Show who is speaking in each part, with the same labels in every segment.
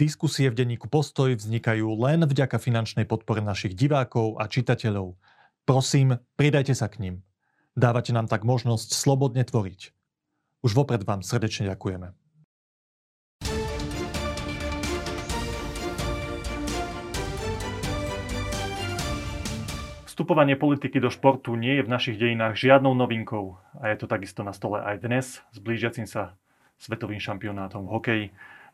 Speaker 1: Diskusie v denníku Postoj vznikajú len vďaka finančnej podpore našich divákov a čitateľov. Prosím, pridajte sa k ním. Dávate nám tak možnosť slobodne tvoriť. Už vopred vám srdečne ďakujeme. Vstupovanie politiky do športu nie je v našich dejinách žiadnou novinkou a je to takisto na stole aj dnes s blížiacim sa svetovým šampionátom v hokeji.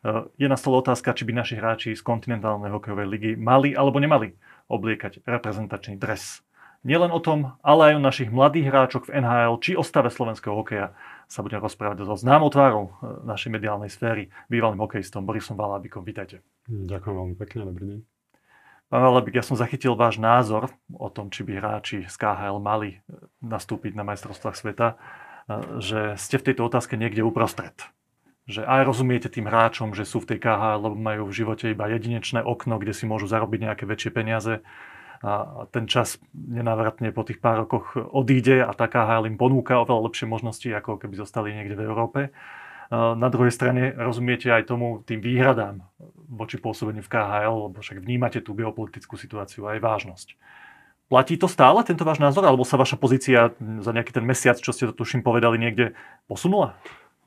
Speaker 1: Eh, je na stole otázka, či by naši hráči z kontinentálnej hokejovej ligy mali alebo nemali obliekať reprezentačný dres. Nielen o tom, ale aj o našich mladých hráčoch v NHL či o stave slovenského hokeja sa budem rozprávať so známou tvárou eh, našej mediálnej sféry, bývalým hokejistom Borisom Valábikom. Vítajte.
Speaker 2: Ďakujem veľmi pekne, dobrý deň.
Speaker 1: Pán Valabik, ja som zachytil váš názor o tom, či by hráči z KHL mali eh, nastúpiť na majstrovstvách sveta, že ste v tejto otázke niekde uprostred že aj rozumiete tým hráčom, že sú v tej KH, lebo majú v živote iba jedinečné okno, kde si môžu zarobiť nejaké väčšie peniaze a ten čas nenávratne po tých pár rokoch odíde a tá KHL im ponúka oveľa lepšie možnosti, ako keby zostali niekde v Európe. Na druhej strane rozumiete aj tomu tým výhradám voči pôsobeniu v KHL, lebo však vnímate tú geopolitickú situáciu a aj vážnosť. Platí to stále, tento váš názor, alebo sa vaša pozícia za nejaký ten mesiac, čo ste to tuším povedali, niekde posunula?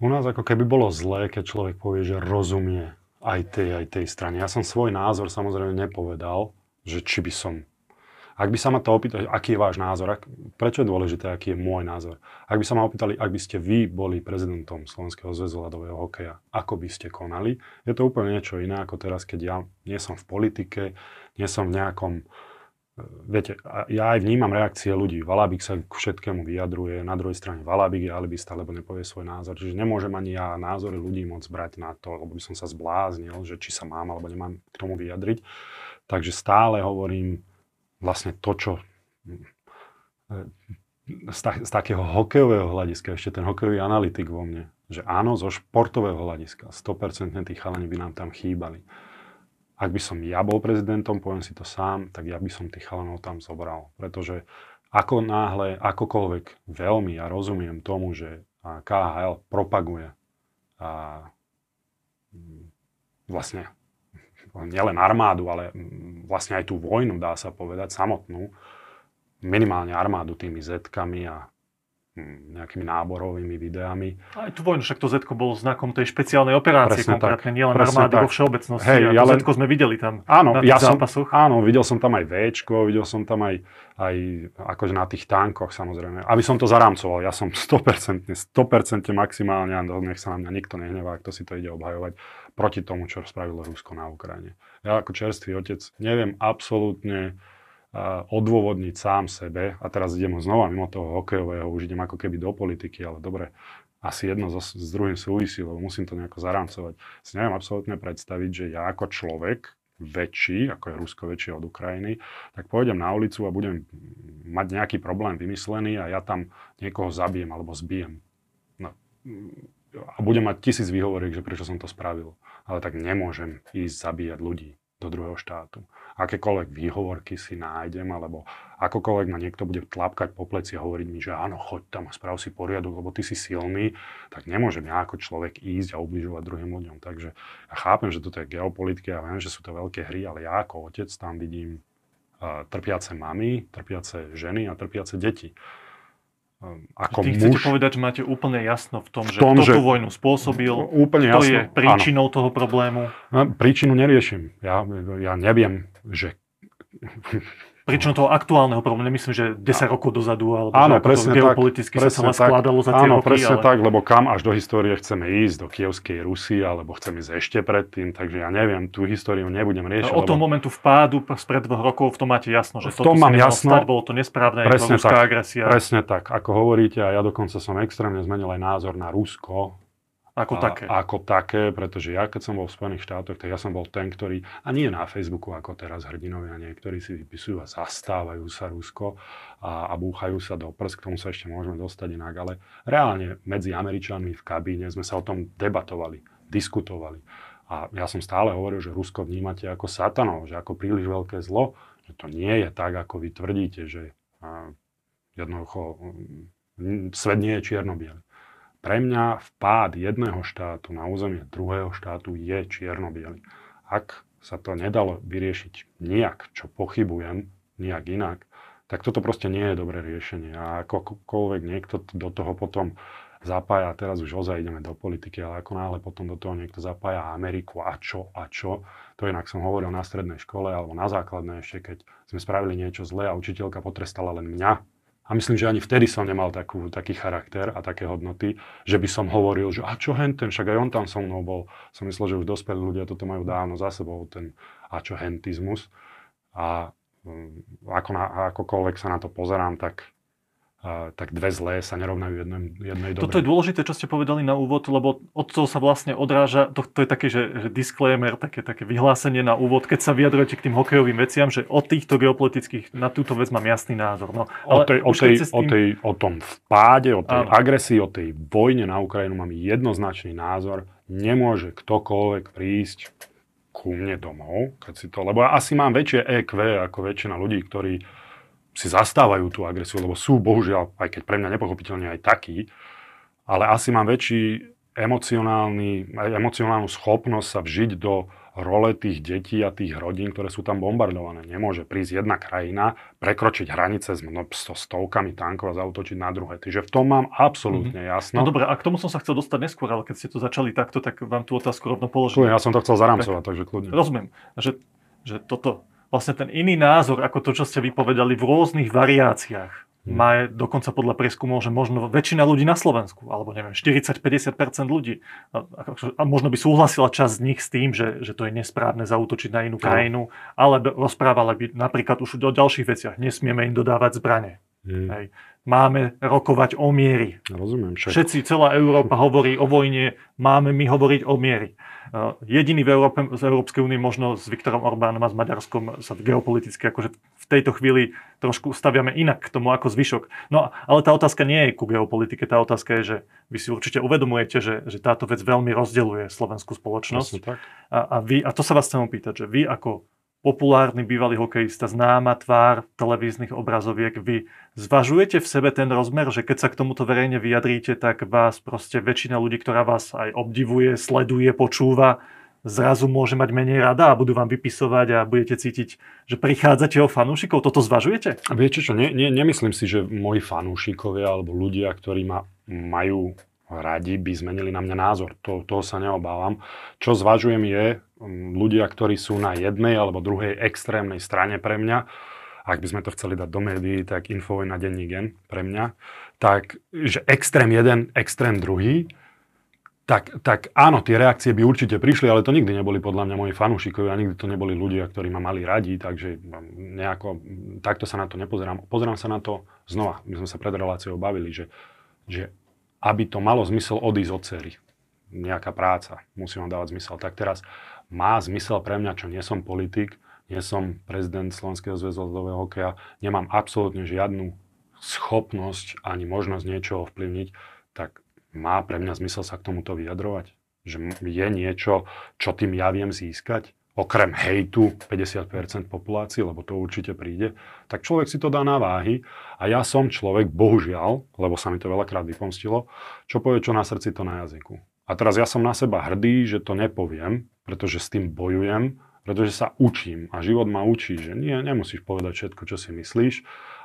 Speaker 2: U nás ako keby bolo zlé, keď človek povie, že rozumie aj tej, aj tej strane. Ja som svoj názor samozrejme nepovedal, že či by som... Ak by sa ma to opýtali, aký je váš názor, ak, prečo je dôležité, aký je môj názor. Ak by sa ma opýtali, ak by ste vy boli prezidentom Slovenského zväzu ľadového hokeja, ako by ste konali, je to úplne niečo iné ako teraz, keď ja nie som v politike, nie som v nejakom viete, ja aj vnímam reakcie ľudí. Valabik sa k všetkému vyjadruje, na druhej strane Valabik je alibista, lebo nepovie svoj názor. Čiže nemôžem ani ja názory ľudí môcť brať na to, lebo by som sa zbláznil, že či sa mám alebo nemám k tomu vyjadriť. Takže stále hovorím vlastne to, čo z, ta, z takého hokejového hľadiska, ešte ten hokejový analytik vo mne, že áno, zo športového hľadiska, 100% tých chalani by nám tam chýbali ak by som ja bol prezidentom, poviem si to sám, tak ja by som tých chalanov tam zobral. Pretože ako náhle, akokoľvek veľmi ja rozumiem tomu, že KHL propaguje a mm, vlastne nielen armádu, ale mm, vlastne aj tú vojnu, dá sa povedať, samotnú, minimálne armádu tými zetkami a nejakými náborovými videami.
Speaker 1: Aj tu vojnu, však to Z bol znakom tej špeciálnej operácie, presne konkrétne nielen armády tak. vo všeobecnosti. Hej, ja len... Z sme videli tam
Speaker 2: áno,
Speaker 1: na
Speaker 2: tých ja zápasoch. Som, áno, videl som tam aj V, videl som tam aj, aj akože na tých tankoch samozrejme. Aby som to zarámcoval, ja som 100%, 100% maximálne, a nech sa na mňa nikto nehnevá, kto si to ide obhajovať, proti tomu, čo spravilo Rusko na Ukrajine. Ja ako čerstvý otec neviem absolútne odôvodniť sám sebe, a teraz idem znova mimo toho hokejového, už idem ako keby do politiky, ale dobre, asi jedno so, s druhým súvisí, lebo musím to nejako zarámcovať. Si neviem absolútne predstaviť, že ja ako človek, väčší, ako je Rusko väčšie od Ukrajiny, tak pôjdem na ulicu a budem mať nejaký problém vymyslený a ja tam niekoho zabijem alebo zbijem. No, a budem mať tisíc výhovoriek, že prečo som to spravil. Ale tak nemôžem ísť zabíjať ľudí do druhého štátu. Akékoľvek výhovorky si nájdem, alebo akokoľvek ma niekto bude tlapkať po pleci a hovoriť mi, že áno, choď tam a sprav si poriadok, lebo ty si silný, tak nemôžem ja ako človek ísť a ubližovať druhým ľuďom. Takže ja chápem, že toto je geopolitika, ja viem, že sú to veľké hry, ale ja ako otec tam vidím uh, trpiace mamy, trpiace ženy a trpiace deti.
Speaker 1: Ehm, ako chcete muž, povedať, že máte úplne jasno v tom, že tom, kto že tú vojnu spôsobil, úplne kto jasno, je príčinou áno. toho problému?
Speaker 2: No, príčinu neriešim. Ja, ja neviem, že
Speaker 1: Pričom toho aktuálneho problému, nemyslím, že 10 rokov dozadu, alebo áno, že presne to geopoliticky tak, sa celé skladalo za tie
Speaker 2: áno,
Speaker 1: roky.
Speaker 2: presne ale... tak, lebo kam až do histórie chceme ísť, do Kievskej Rusy, alebo chceme ísť ešte predtým, takže ja neviem, tú históriu nebudem riešiť.
Speaker 1: No, od toho lebo... momentu vpádu spred dvoch rokov, v tom máte jasno, že to mám jasno, stať, bolo to nesprávne, presne to tak, agresia.
Speaker 2: Presne tak, ako hovoríte, a ja dokonca som extrémne zmenil aj názor na Rusko,
Speaker 1: ako a, také.
Speaker 2: Ako také, pretože ja keď som bol v Spojených štátoch, tak ja som bol ten, ktorý, a nie na Facebooku ako teraz hrdinovia, niektorí si vypisujú a zastávajú sa Rusko a, a búchajú sa do prs, k tomu sa ešte môžeme dostať inak, ale reálne medzi Američanmi v kabíne sme sa o tom debatovali, diskutovali. A ja som stále hovoril, že Rusko vnímate ako satanov, že ako príliš veľké zlo, že to nie je tak, ako vy tvrdíte, že a, jednoducho svet nie je čierno -bielý. Pre mňa vpád jedného štátu na územie druhého štátu je čierno ak sa to nedalo vyriešiť nejak, čo pochybujem, nejak inak, tak toto proste nie je dobré riešenie. A akokoľvek niekto do toho potom zapája, teraz už ozaj ideme do politiky, ale ako náhle potom do toho niekto zapája Ameriku a čo a čo, to inak som hovoril na strednej škole alebo na základnej ešte, keď sme spravili niečo zlé a učiteľka potrestala len mňa, a myslím, že ani vtedy som nemal takú, taký charakter a také hodnoty, že by som hovoril, že a čo henten, však aj on tam so mnou bol. Som myslel, že už dospelí ľudia toto majú dávno za sebou, ten a čo hentizmus. A um, ako na, akokoľvek sa na to pozerám, tak tak dve zlé sa nerovnajú jednej, jednej
Speaker 1: dobe. Toto je dôležité, čo ste povedali na úvod, lebo od toho sa vlastne odráža, to, to je také, že, že disclaimer, také, také vyhlásenie na úvod, keď sa vyjadrujete k tým hokejovým veciam, že od týchto geopolitických na túto vec mám jasný názor. No,
Speaker 2: ale o, tej, o, tej, tým... o, tej, o tom vpáde, o tej Áno. agresii, o tej vojne na Ukrajinu mám jednoznačný názor. Nemôže ktokoľvek prísť ku mne domov, keď si to, lebo ja asi mám väčšie EQ ako väčšina ľudí, ktorí si zastávajú tú agresiu, lebo sú bohužiaľ, aj keď pre mňa nepochopiteľne aj takí, ale asi mám väčší emocionálny, emocionálnu schopnosť sa vžiť do role tých detí a tých rodín, ktoré sú tam bombardované. Nemôže prísť jedna krajina, prekročiť hranice s so stovkami tankov a zautočiť na druhé. Takže v tom mám absolútne mm-hmm. jasno.
Speaker 1: No dobre, a k tomu som sa chcel dostať neskôr, ale keď ste to začali takto, tak vám tú otázku rovno položím.
Speaker 2: Ja som to chcel zaramcovať, tak, takže kľudne.
Speaker 1: Rozumiem, že, že toto vlastne ten iný názor, ako to, čo ste vypovedali v rôznych variáciách, hmm. má dokonca podľa prieskumov, že možno väčšina ľudí na Slovensku, alebo neviem, 40-50% ľudí. A, a možno by súhlasila časť z nich s tým, že, že to je nesprávne zautočiť na inú krajinu, ale rozprávali by napríklad už o ďalších veciach. Nesmieme im dodávať zbranie. Hmm. Hej. Máme rokovať o miery.
Speaker 2: Rozumiem. Však.
Speaker 1: Všetci, celá Európa hovorí o vojne, máme my hovoriť o miery. Eh, jediný v Európe, z Európskej únie možno s Viktorom Orbánom a s Maďarskom sa geopoliticky akože v tejto chvíli trošku staviame inak k tomu ako zvyšok. No ale tá otázka nie je ku geopolitike, tá otázka je, že vy si určite uvedomujete, že, že táto vec veľmi rozdeluje slovenskú spoločnosť.
Speaker 2: tak.
Speaker 1: A, a, vy, a to sa vás chcem opýtať, že vy ako populárny bývalý hokejista, známa tvár televíznych obrazoviek, vy zvažujete v sebe ten rozmer, že keď sa k tomuto verejne vyjadríte, tak vás proste väčšina ľudí, ktorá vás aj obdivuje, sleduje, počúva, zrazu môže mať menej rada a budú vám vypisovať a budete cítiť, že prichádzate o fanúšikov. Toto zvažujete?
Speaker 2: Viete čo, ne, ne, nemyslím si, že moji fanúšikovia alebo ľudia, ktorí ma majú radi, by zmenili na mňa názor. To, toho sa neobávam. Čo zvažujem je, mm, ľudia, ktorí sú na jednej alebo druhej extrémnej strane pre mňa, ak by sme to chceli dať do médií, tak info na denní gen pre mňa, tak že extrém jeden, extrém druhý, tak, tak áno, tie reakcie by určite prišli, ale to nikdy neboli podľa mňa moji fanúšikovia, nikdy to neboli ľudia, ktorí ma mali radi, takže nejako takto sa na to nepozerám. Pozerám sa na to znova, my sme sa pred reláciou bavili, že, že aby to malo zmysel odísť od cery. Nejaká práca musí vám dávať zmysel. Tak teraz má zmysel pre mňa, čo nie som politik, nie som prezident Slovenského zväzu ľudového hokeja, nemám absolútne žiadnu schopnosť ani možnosť niečo ovplyvniť, tak má pre mňa zmysel sa k tomuto vyjadrovať? Že je niečo, čo tým ja viem získať? Okrem hejtu 50% populácie, lebo to určite príde, tak človek si to dá na váhy a ja som človek, bohužiaľ, lebo sa mi to veľakrát vypomstilo, čo povie čo na srdci, to na jazyku. A teraz ja som na seba hrdý, že to nepoviem, pretože s tým bojujem, pretože sa učím a život ma učí, že nie, nemusíš povedať všetko, čo si myslíš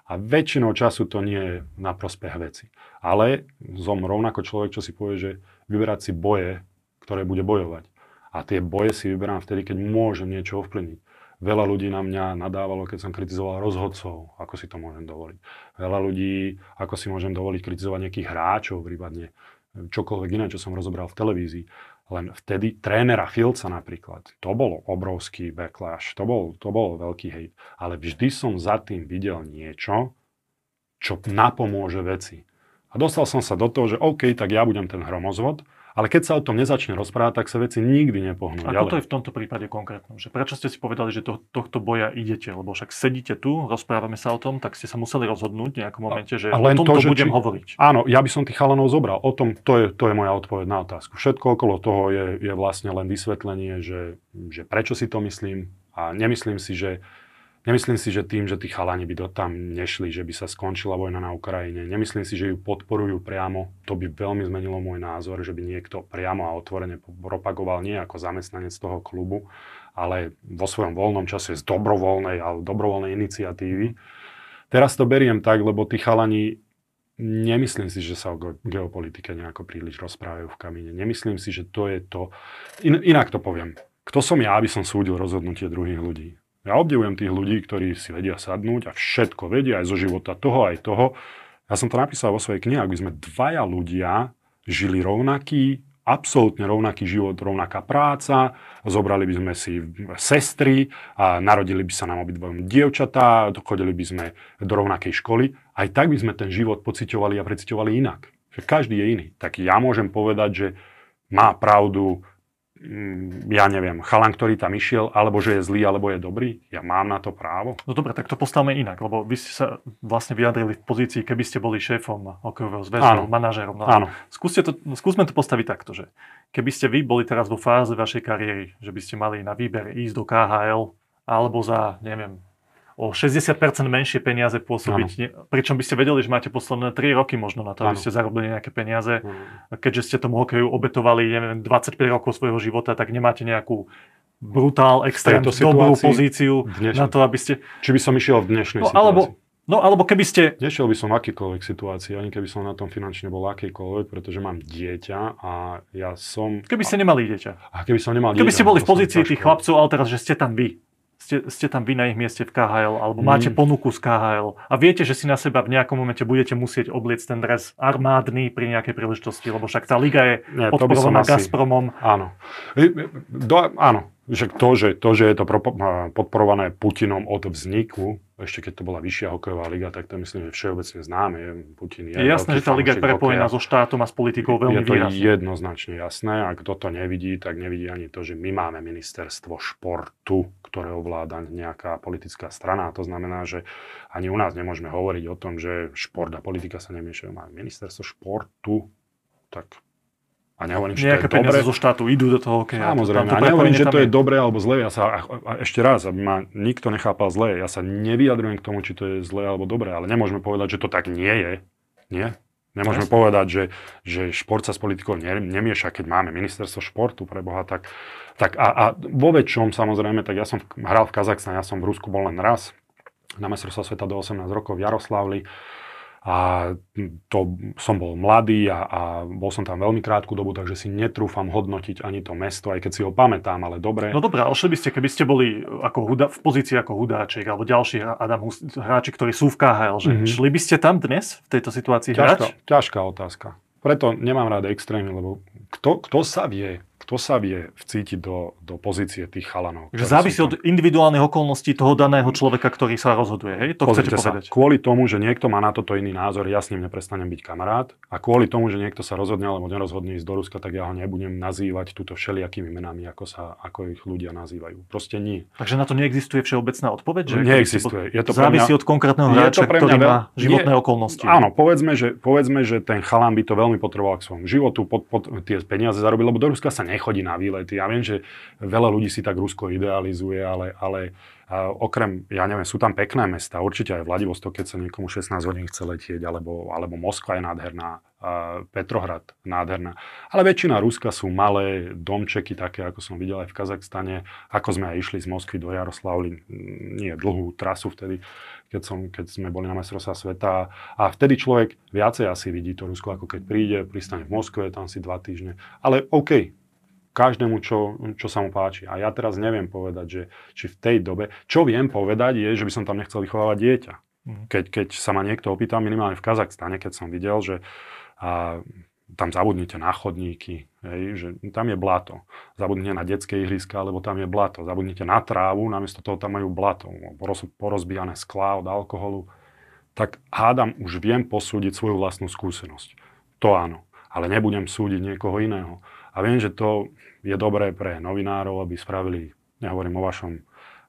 Speaker 2: a väčšinou času to nie je na prospech veci. Ale som rovnako človek, čo si povie, že vyberať si boje, ktoré bude bojovať. A tie boje si vyberám vtedy, keď môžem niečo ovplyvniť. Veľa ľudí na mňa nadávalo, keď som kritizoval rozhodcov, ako si to môžem dovoliť. Veľa ľudí, ako si môžem dovoliť kritizovať nejakých hráčov, prípadne čokoľvek iné, čo som rozobral v televízii. Len vtedy trénera Filca napríklad, to bol obrovský backlash, to bol, to bol veľký hejt. Ale vždy som za tým videl niečo, čo napomôže veci. A dostal som sa do toho, že OK, tak ja budem ten hromozvod, ale keď sa o tom nezačne rozprávať, tak sa veci nikdy nepohnú.
Speaker 1: Ako to je v tomto prípade konkrétnom? Že prečo ste si povedali, že to, tohto boja idete? Lebo však sedíte tu, rozprávame sa o tom, tak ste sa museli rozhodnúť v nejakom momente, že a len o tomto to, budem či... hovoriť.
Speaker 2: Áno, ja by som tých chalanov zobral. O tom, to je, to je moja odpoveď na otázku. Všetko okolo toho je, je vlastne len vysvetlenie, že, že prečo si to myslím a nemyslím si, že Nemyslím si, že tým, že tí chalani by do tam nešli, že by sa skončila vojna na Ukrajine. Nemyslím si, že ju podporujú priamo. To by veľmi zmenilo môj názor, že by niekto priamo a otvorene propagoval nie ako zamestnanec toho klubu, ale vo svojom voľnom čase z dobrovoľnej alebo dobrovoľnej iniciatívy. Teraz to beriem tak, lebo tí chalani Nemyslím si, že sa o geopolitike nejako príliš rozprávajú v kamíne. Nemyslím si, že to je to... In, inak to poviem. Kto som ja, aby som súdil rozhodnutie druhých ľudí? Ja obdivujem tých ľudí, ktorí si vedia sadnúť a všetko vedia aj zo života toho, aj toho. Ja som to napísal vo svojej knihe, aby sme dvaja ľudia žili rovnaký, absolútne rovnaký život, rovnaká práca, zobrali by sme si sestry a narodili by sa nám obidvojom dievčatá, chodili by sme do rovnakej školy, aj tak by sme ten život pociťovali a preciťovali inak. Každý je iný. Tak ja môžem povedať, že má pravdu ja neviem, chalan, ktorý tam išiel, alebo že je zlý, alebo je dobrý? Ja mám na to právo?
Speaker 1: No dobre, tak to postavme inak, lebo vy ste sa vlastne vyjadrili v pozícii, keby ste boli šéfom hokejového zväzu, manažérom. No,
Speaker 2: Áno.
Speaker 1: Skúste to, skúsme to postaviť takto, že keby ste vy boli teraz vo fáze vašej kariéry, že by ste mali na výber ísť do KHL, alebo za, neviem, o 60% menšie peniaze pôsobiť, ne, pričom by ste vedeli, že máte posledné 3 roky možno na to, aby ste zarobili nejaké peniaze. Ano. Keďže ste tomu hokeju obetovali, neviem, 25 rokov svojho života, tak nemáte nejakú brutál, extrém dobrú pozíciu dnešný. na to, aby ste...
Speaker 2: Či by som išiel v dnešnej
Speaker 1: no,
Speaker 2: situácii.
Speaker 1: Alebo, no alebo keby ste...
Speaker 2: Nešiel by som v akýkoľvek situácii, ani keby som na tom finančne bol akýkoľvek, pretože mám dieťa a ja som...
Speaker 1: Keby ste nemali dieťa.
Speaker 2: A keby som nemal
Speaker 1: Keby
Speaker 2: dieťa,
Speaker 1: ste boli v pozícii tých chlapcov, ale teraz, že ste tam vy ste, ste tam vy na ich mieste v KHL, alebo mm. máte ponuku z KHL a viete, že si na seba v nejakom momente budete musieť obliecť ten dres armádny pri nejakej príležitosti, lebo však tá liga je Nie, podporovaná asi... Gazpromom.
Speaker 2: Áno. Do, áno, že to, že, to, že je to podporované Putinom od vzniku, ešte keď to bola vyššia hokejová liga, tak to myslím, že všeobecne známe. Putin
Speaker 1: je, je jasné, že tá liga je prepojená so štátom a s politikou veľmi
Speaker 2: Je to
Speaker 1: výrazne.
Speaker 2: jednoznačne jasné a kto to nevidí, tak nevidí ani to, že my máme ministerstvo športu, ktoré ovláda nejaká politická strana. A to znamená, že ani u nás nemôžeme hovoriť o tom, že šport a politika sa nemiešajú. Máme ministerstvo športu, tak a nehovorím, že
Speaker 1: Nejaké
Speaker 2: to je dobre.
Speaker 1: zo štátu idú do toho hokeja.
Speaker 2: Samozrejme. A nehovorím, že to je dobre alebo zlé. Ja sa, a ešte raz, aby ma nikto nechápal zlé. Ja sa nevyjadrujem k tomu, či to je zlé alebo dobre. Ale nemôžeme povedať, že to tak nie je. Nie? Nemôžeme Jasne. povedať, že, že šport sa s politikou ne, nemieša, keď máme ministerstvo športu pre Boha. Tak, tak a, a vo väčšom samozrejme, tak ja som hral v Kazachstane, ja som v Rusku bol len raz na mestrovstvo sveta do 18 rokov v Jaroslavli a to som bol mladý a, a bol som tam veľmi krátku dobu, takže si netrúfam hodnotiť ani to mesto, aj keď si ho pamätám, ale dobre.
Speaker 1: No dobré, ale šli by ste, keby ste boli ako huda, v pozícii ako Hudáček alebo ďalší Adam Hus, hráči, ktorí sú v KHL, že mm-hmm. šli by ste tam dnes v tejto situácii
Speaker 2: ťažká,
Speaker 1: hrať?
Speaker 2: Ťažká otázka. Preto nemám rád extrémy, lebo kto, kto sa vie, kto sa vie vcítiť do, do pozície tých chalanov.
Speaker 1: Že závisí od individuálnych okolností toho daného človeka, ktorý sa rozhoduje, hej? To Pozrite chcete povedať.
Speaker 2: Sa, kvôli tomu, že niekto má na toto iný názor, ja s ním neprestanem byť kamarát a kvôli tomu, že niekto sa rozhodne alebo nerozhodne ísť do Ruska, tak ja ho nebudem nazývať túto všelijakými menami, ako, sa, ako ich ľudia nazývajú. Proste nie.
Speaker 1: Takže na to neexistuje všeobecná odpoveď? Že
Speaker 2: Neexistuje.
Speaker 1: Je to závisí mňa, od konkrétneho hráča, ktorý veľ... má životné nie, okolnosti.
Speaker 2: Áno, povedzme že, povedzme, že ten chalán by to veľmi potreboval k svojmu životu, pod, pod, tie peniaze zarobiť, lebo do Ruska sa nechodí na výlety ja viem, že veľa ľudí si tak Rusko idealizuje, ale, ale a okrem, ja neviem, sú tam pekné mesta, určite aj Vladivostok, keď sa niekomu 16 hodín chce letieť, alebo, alebo Moskva je nádherná, Petrohrad nádherná. Ale väčšina Ruska sú malé domčeky, také ako som videl aj v Kazachstane, ako sme aj išli z Moskvy do Jaroslavly, nie dlhú trasu vtedy, keď, som, keď sme boli na mestrovstvá sveta. A vtedy človek viacej asi vidí to Rusko, ako keď príde, pristane v Moskve, tam si dva týždne. Ale OK, každému, čo, čo sa mu páči. A ja teraz neviem povedať, že či v tej dobe, čo viem povedať je, že by som tam nechcel vychovávať dieťa. Mhm. Keď, keď sa ma niekto opýtal, minimálne v Kazachstane, keď som videl, že a, tam zabudnite na chodníky, hej, že tam je blato. Zabudnite na detské ihriska, lebo tam je blato. Zabudnite na trávu, namiesto toho tam majú blato. Poroz, porozbijané sklá od alkoholu. Tak hádam, už viem posúdiť svoju vlastnú skúsenosť. To áno. Ale nebudem súdiť niekoho iného. A viem, že to je dobré pre novinárov, aby spravili, nehovorím o vašom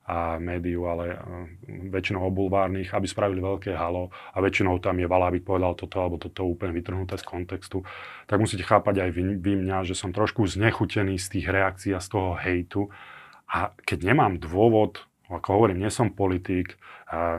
Speaker 2: a médiu, ale väčšinou o bulvárnych, aby spravili veľké halo a väčšinou tam je Valábik povedal toto alebo toto úplne vytrhnuté z kontextu, tak musíte chápať aj vy, vy mňa, že som trošku znechutený z tých reakcií a z toho hejtu. A keď nemám dôvod Ako hovorím, nie som politik,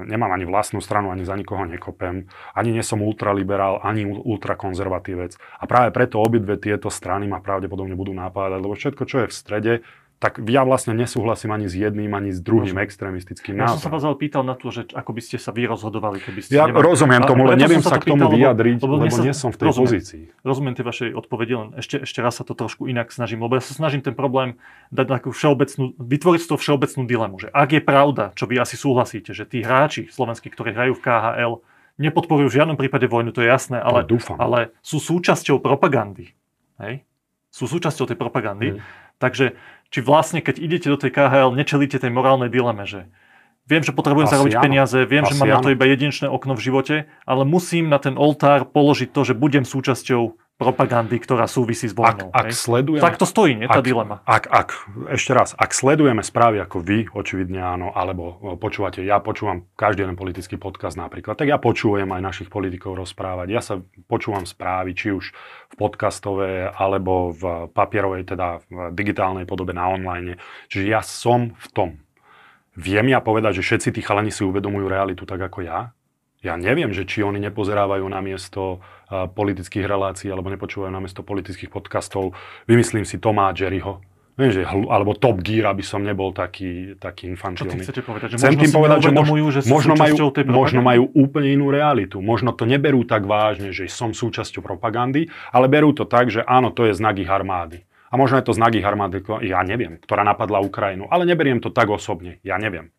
Speaker 2: nemám ani vlastnú stranu, ani za nikoho nekopem, ani nie som ultraliberál, ani ultrakonzervatívec. A práve preto obidve tieto strany ma pravdepodobne budú napádať, lebo všetko, čo je v strede, tak ja vlastne nesúhlasím ani s jedným, ani s druhým Rozumiem. extrémistickým
Speaker 1: Ja som sa vás ale pýtal na to, že ako by ste sa vy rozhodovali, keby ste
Speaker 2: Ja nemali... rozumiem tomu, len neviem sa k tomu pýtal, vyjadriť, lebo, lebo, lebo nie som v tej rozumiem, pozícii.
Speaker 1: Rozumiem tie vašej odpovede, len ešte, ešte raz sa to trošku inak snažím, lebo ja sa snažím ten problém dať takú všeobecnú, vytvoriť toho všeobecnú dilemu, že ak je pravda, čo vy asi súhlasíte, že tí hráči slovenskí, ktorí hrajú v KHL, nepodporujú v žiadnom prípade vojnu, to je jasné, ale, ale sú súčasťou propagandy. Hej? Sú súčasťou tej propagandy. Hmm. Takže či vlastne, keď idete do tej KHL, nečelíte tej morálnej dileme, že viem, že potrebujem zarobiť peniaze, viem, Asi že mám áno. na to iba jedinečné okno v živote, ale musím na ten oltár položiť to, že budem súčasťou propagandy, ktorá súvisí s vojnou.
Speaker 2: Ak, ak sledujeme,
Speaker 1: tak to stojí, nie tá ak, dilema.
Speaker 2: Ak, ak, ešte raz, ak sledujeme správy ako vy, očividne áno, alebo počúvate, ja počúvam každý jeden politický podcast napríklad, tak ja počúvam aj našich politikov rozprávať. Ja sa počúvam správy, či už v podcastové, alebo v papierovej, teda v digitálnej podobe na online. Čiže ja som v tom. Viem ja povedať, že všetci tí chalani si uvedomujú realitu tak ako ja? Ja neviem, že či oni nepozerávajú na miesto politických relácií alebo nepočúvajú na miesto politických podcastov. Vymyslím si Tomá Jerryho. Viem, že, alebo Top Gear, aby som nebol taký, taký infantilný.
Speaker 1: Čo chcete povedať? Že
Speaker 2: Chcem tým povedať, že, mož, že možno, majú, možno majú úplne inú realitu. Možno to neberú tak vážne, že som súčasťou propagandy, ale berú to tak, že áno, to je znak ich armády. A možno je to znak ich armády, ja neviem, ktorá napadla Ukrajinu. Ale neberiem to tak osobne, ja neviem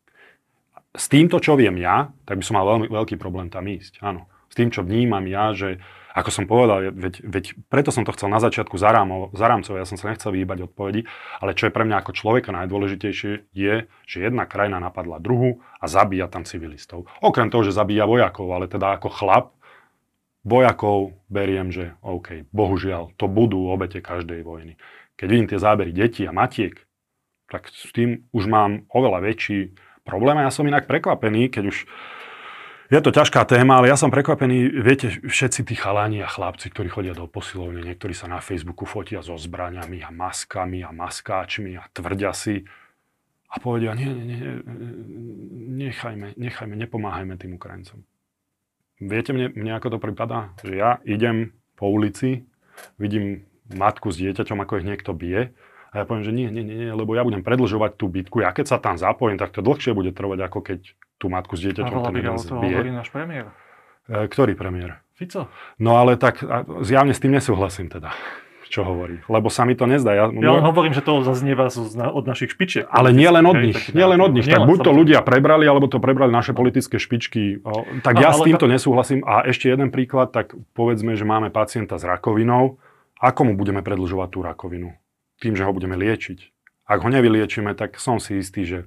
Speaker 2: s týmto, čo viem ja, tak by som mal veľmi veľký problém tam ísť. Áno. S tým, čo vnímam ja, že ako som povedal, veď, veď preto som to chcel na začiatku zarámcovať, ja som sa nechcel vyhýbať odpovedi, ale čo je pre mňa ako človeka najdôležitejšie je, že jedna krajina napadla druhú a zabíja tam civilistov. Okrem toho, že zabíja vojakov, ale teda ako chlap, vojakov beriem, že OK, bohužiaľ, to budú obete každej vojny. Keď vidím tie zábery detí a matiek, tak s tým už mám oveľa väčší problém. A ja som inak prekvapený, keď už je to ťažká téma, ale ja som prekvapený, viete, všetci tí chalani a chlapci, ktorí chodia do posilovne, niektorí sa na Facebooku fotia so zbraniami a maskami a maskáčmi a tvrdia si a povedia, nie, nie, nie, nechajme, nechajme, nepomáhajme tým Ukrajincom. Viete mne, mne ako to pripadá? Že ja idem po ulici, vidím matku s dieťaťom, ako ich niekto bije a ja poviem, že nie, nie, nie, lebo ja budem predlžovať tú bitku. Ja keď sa tam zapojím, tak to dlhšie bude trvať, ako keď tú matku s dieťaťom ten
Speaker 1: jeden zbije. hovorí náš premiér.
Speaker 2: E, ktorý premiér?
Speaker 1: Fico.
Speaker 2: No ale tak zjavne s tým nesúhlasím teda čo hovorí. Lebo sa mi to nezdá.
Speaker 1: Ja, ja len hovorím, že to zaznieva od našich špičiek.
Speaker 2: Ale nie len od nich. Nie len od nich. Tak buď to ľudia prebrali, alebo to prebrali naše politické špičky. Tak ja s týmto nesúhlasím. A ešte jeden príklad, tak povedzme, že máme pacienta s rakovinou. Ako mu budeme predlžovať tú rakovinu? Tým, že ho budeme liečiť. Ak ho nevyliečíme, tak som si istý, že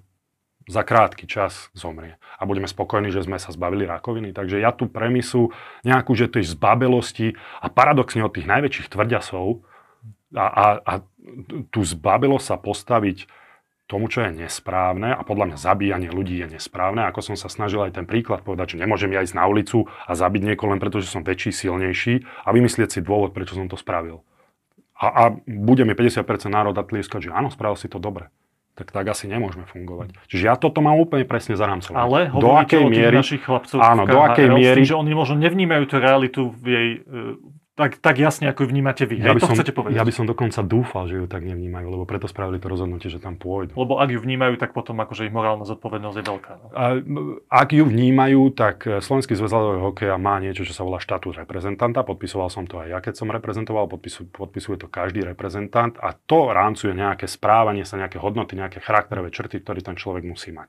Speaker 2: za krátky čas zomrie. A budeme spokojní, že sme sa zbavili rakoviny. Takže ja tú premisu nejakú, že tej zbabelosti a paradoxne od tých najväčších tvrďasov a, a, a tú zbabelosť sa postaviť tomu, čo je nesprávne a podľa mňa zabíjanie ľudí je nesprávne. Ako som sa snažil aj ten príklad povedať, že nemôžem ja ísť na ulicu a zabiť niekoho len preto, že som väčší, silnejší a vymyslieť si dôvod, prečo som to spravil a, a bude mi 50% národa tlieskať, že áno, spravil si to dobre tak tak asi nemôžeme fungovať. Čiže ja toto mám úplne presne zaramcované.
Speaker 1: Ale do akej o miery, našich chlapcov
Speaker 2: áno, do akej miery,
Speaker 1: tým, že oni možno nevnímajú tú realitu v jej e, tak, tak jasne, ako ju vnímate vy. Ja by,
Speaker 2: som,
Speaker 1: chcete povedať?
Speaker 2: ja by som dokonca dúfal, že ju tak nevnímajú, lebo preto spravili to rozhodnutie, že tam pôjdu.
Speaker 1: Lebo ak ju vnímajú, tak potom akože ich morálna zodpovednosť je veľká. No?
Speaker 2: A, ak ju vnímajú, tak e, Slovenský zväz hokeja má niečo, čo sa volá štatút reprezentanta. Podpisoval som to aj ja, keď som reprezentoval, podpisu, podpisuje to každý reprezentant a to rámcuje nejaké správanie sa, nejaké hodnoty, nejaké charakterové črty, ktoré ten človek musí mať.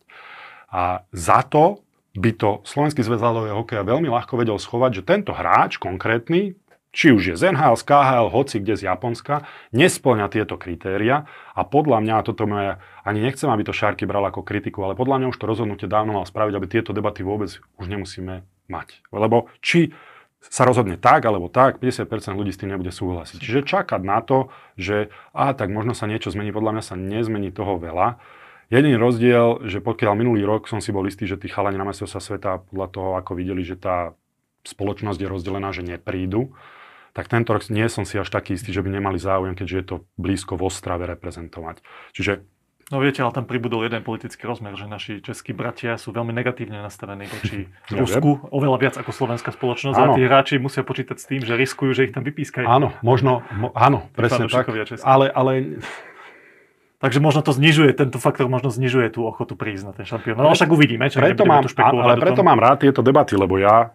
Speaker 2: A za to by to Slovenský zväz hokeja veľmi ľahko vedel schovať, že tento hráč konkrétny, či už je z NHL, z KHL, hoci kde z Japonska, nesplňa tieto kritéria a podľa mňa, toto moja, ani nechcem, aby to Šárky bral ako kritiku, ale podľa mňa už to rozhodnutie dávno mal spraviť, aby tieto debaty vôbec už nemusíme mať. Lebo či sa rozhodne tak alebo tak, 50% ľudí s tým nebude súhlasiť. Čiže čakať na to, že a tak možno sa niečo zmení, podľa mňa sa nezmení toho veľa. Jediný rozdiel, že pokiaľ minulý rok som si bol istý, že tí chalani na sa sveta podľa toho, ako videli, že tá spoločnosť je rozdelená, že neprídu, tak tento rok nie som si až taký istý, že by nemali záujem, keďže je to blízko v Ostrave reprezentovať. Čiže
Speaker 1: No viete, ale tam pribudol jeden politický rozmer, že naši českí bratia sú veľmi negatívne nastavení voči
Speaker 2: Ja
Speaker 1: Rusku, oveľa viac ako slovenská spoločnosť
Speaker 2: Áno.
Speaker 1: a tí hráči musia počítať s tým, že riskujú, že ich tam vypískajú.
Speaker 2: Áno, možno, mo, áno, presne tak. Ale, ale
Speaker 1: Takže možno to znižuje, tento faktor možno znižuje tú ochotu prísť na ten šampión. No však uvidíme, čo
Speaker 2: preto mám, ale preto mám rád tieto debaty, lebo ja,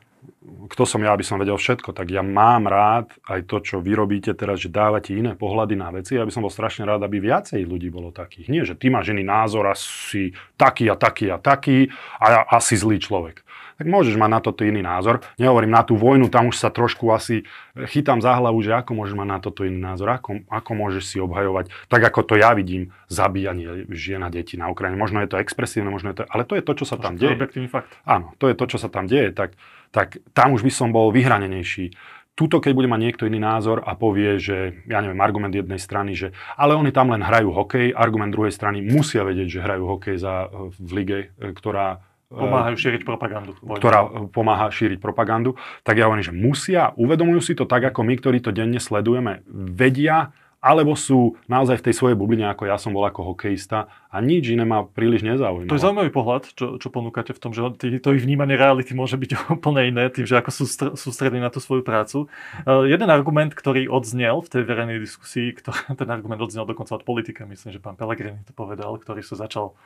Speaker 2: kto som ja, aby som vedel všetko, tak ja mám rád aj to, čo vy robíte teraz, že dávate iné pohľady na veci. Ja by som bol strašne rád, aby viacej ľudí bolo takých. Nie, že ty máš iný názor a si taký a taký a taký a asi zlý človek. Tak môžeš mať na toto iný názor. Nehovorím na tú vojnu, tam už sa trošku asi chytám za hlavu, že ako môžeš mať na toto iný názor, ako, ako môžeš si obhajovať, tak ako to ja vidím, zabíjanie žien a detí na Ukrajine. Možno je to expresívne, možno je to, ale to je to, čo sa tam
Speaker 1: To je
Speaker 2: deje.
Speaker 1: objektívny fakt.
Speaker 2: Áno, to je to, čo sa tam deje, tak, tak tam už by som bol vyhranenejší. Tuto, keď bude mať niekto iný názor a povie, že, ja neviem, argument jednej strany, že ale oni tam len hrajú hokej, argument druhej strany musia vedieť, že hrajú hokej za, v lige, e, ktorá e,
Speaker 1: Pomáhajú šíriť propagandu.
Speaker 2: ktorá e, pomáha šíriť propagandu, tak ja hovorím, že musia, uvedomujú si to tak, ako my, ktorí to denne sledujeme, vedia, alebo sú naozaj v tej svojej bubline, ako ja som bol ako hokejista a nič iné ma príliš nezaujímalo.
Speaker 1: To je zaujímavý pohľad, čo, čo ponúkate v tom, že to ich vnímanie reality môže byť úplne iné, tým, že ako sú str- sústredí na tú svoju prácu. Uh, jeden argument, ktorý odznel v tej verejnej diskusii, ktorý, ten argument odznel dokonca od politika, myslím, že pán Pellegrini to povedal, ktorý sa začal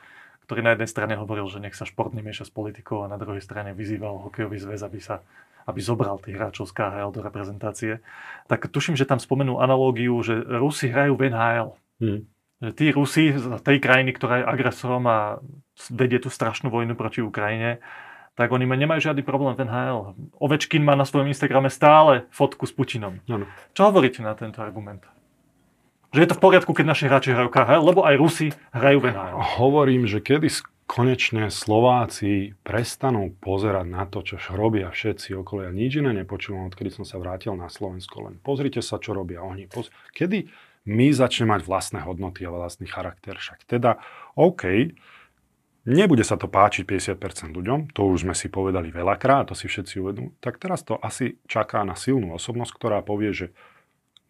Speaker 1: ktorý na jednej strane hovoril, že nech sa šport nemieša s politikou a na druhej strane vyzýval hokejový zväz, aby sa aby zobral tých hráčov z KHL do reprezentácie. Tak tuším, že tam spomenú analógiu, že Rusi hrajú v NHL.
Speaker 2: Hm.
Speaker 1: Že tí Rusi z tej krajiny, ktorá je agresorom a vedie tú strašnú vojnu proti Ukrajine, tak oni ma- nemajú žiadny problém v NHL. Ovečkin má na svojom Instagrame stále fotku s Putinom.
Speaker 2: Áno.
Speaker 1: Čo hovoríte na tento argument? Že je to v poriadku, keď naši hráči hrajú KHL, lebo aj Rusi hrajú v NHL.
Speaker 2: Hovorím, že kedy konečne Slováci prestanú pozerať na to, čo robia všetci okolo. Ja nič iné nepočúvam, odkedy som sa vrátil na Slovensko. Len pozrite sa, čo robia oni. Kedy my začneme mať vlastné hodnoty a vlastný charakter. Však teda, OK, nebude sa to páčiť 50% ľuďom, to už sme si povedali veľakrát, to si všetci uvedomujú, tak teraz to asi čaká na silnú osobnosť, ktorá povie, že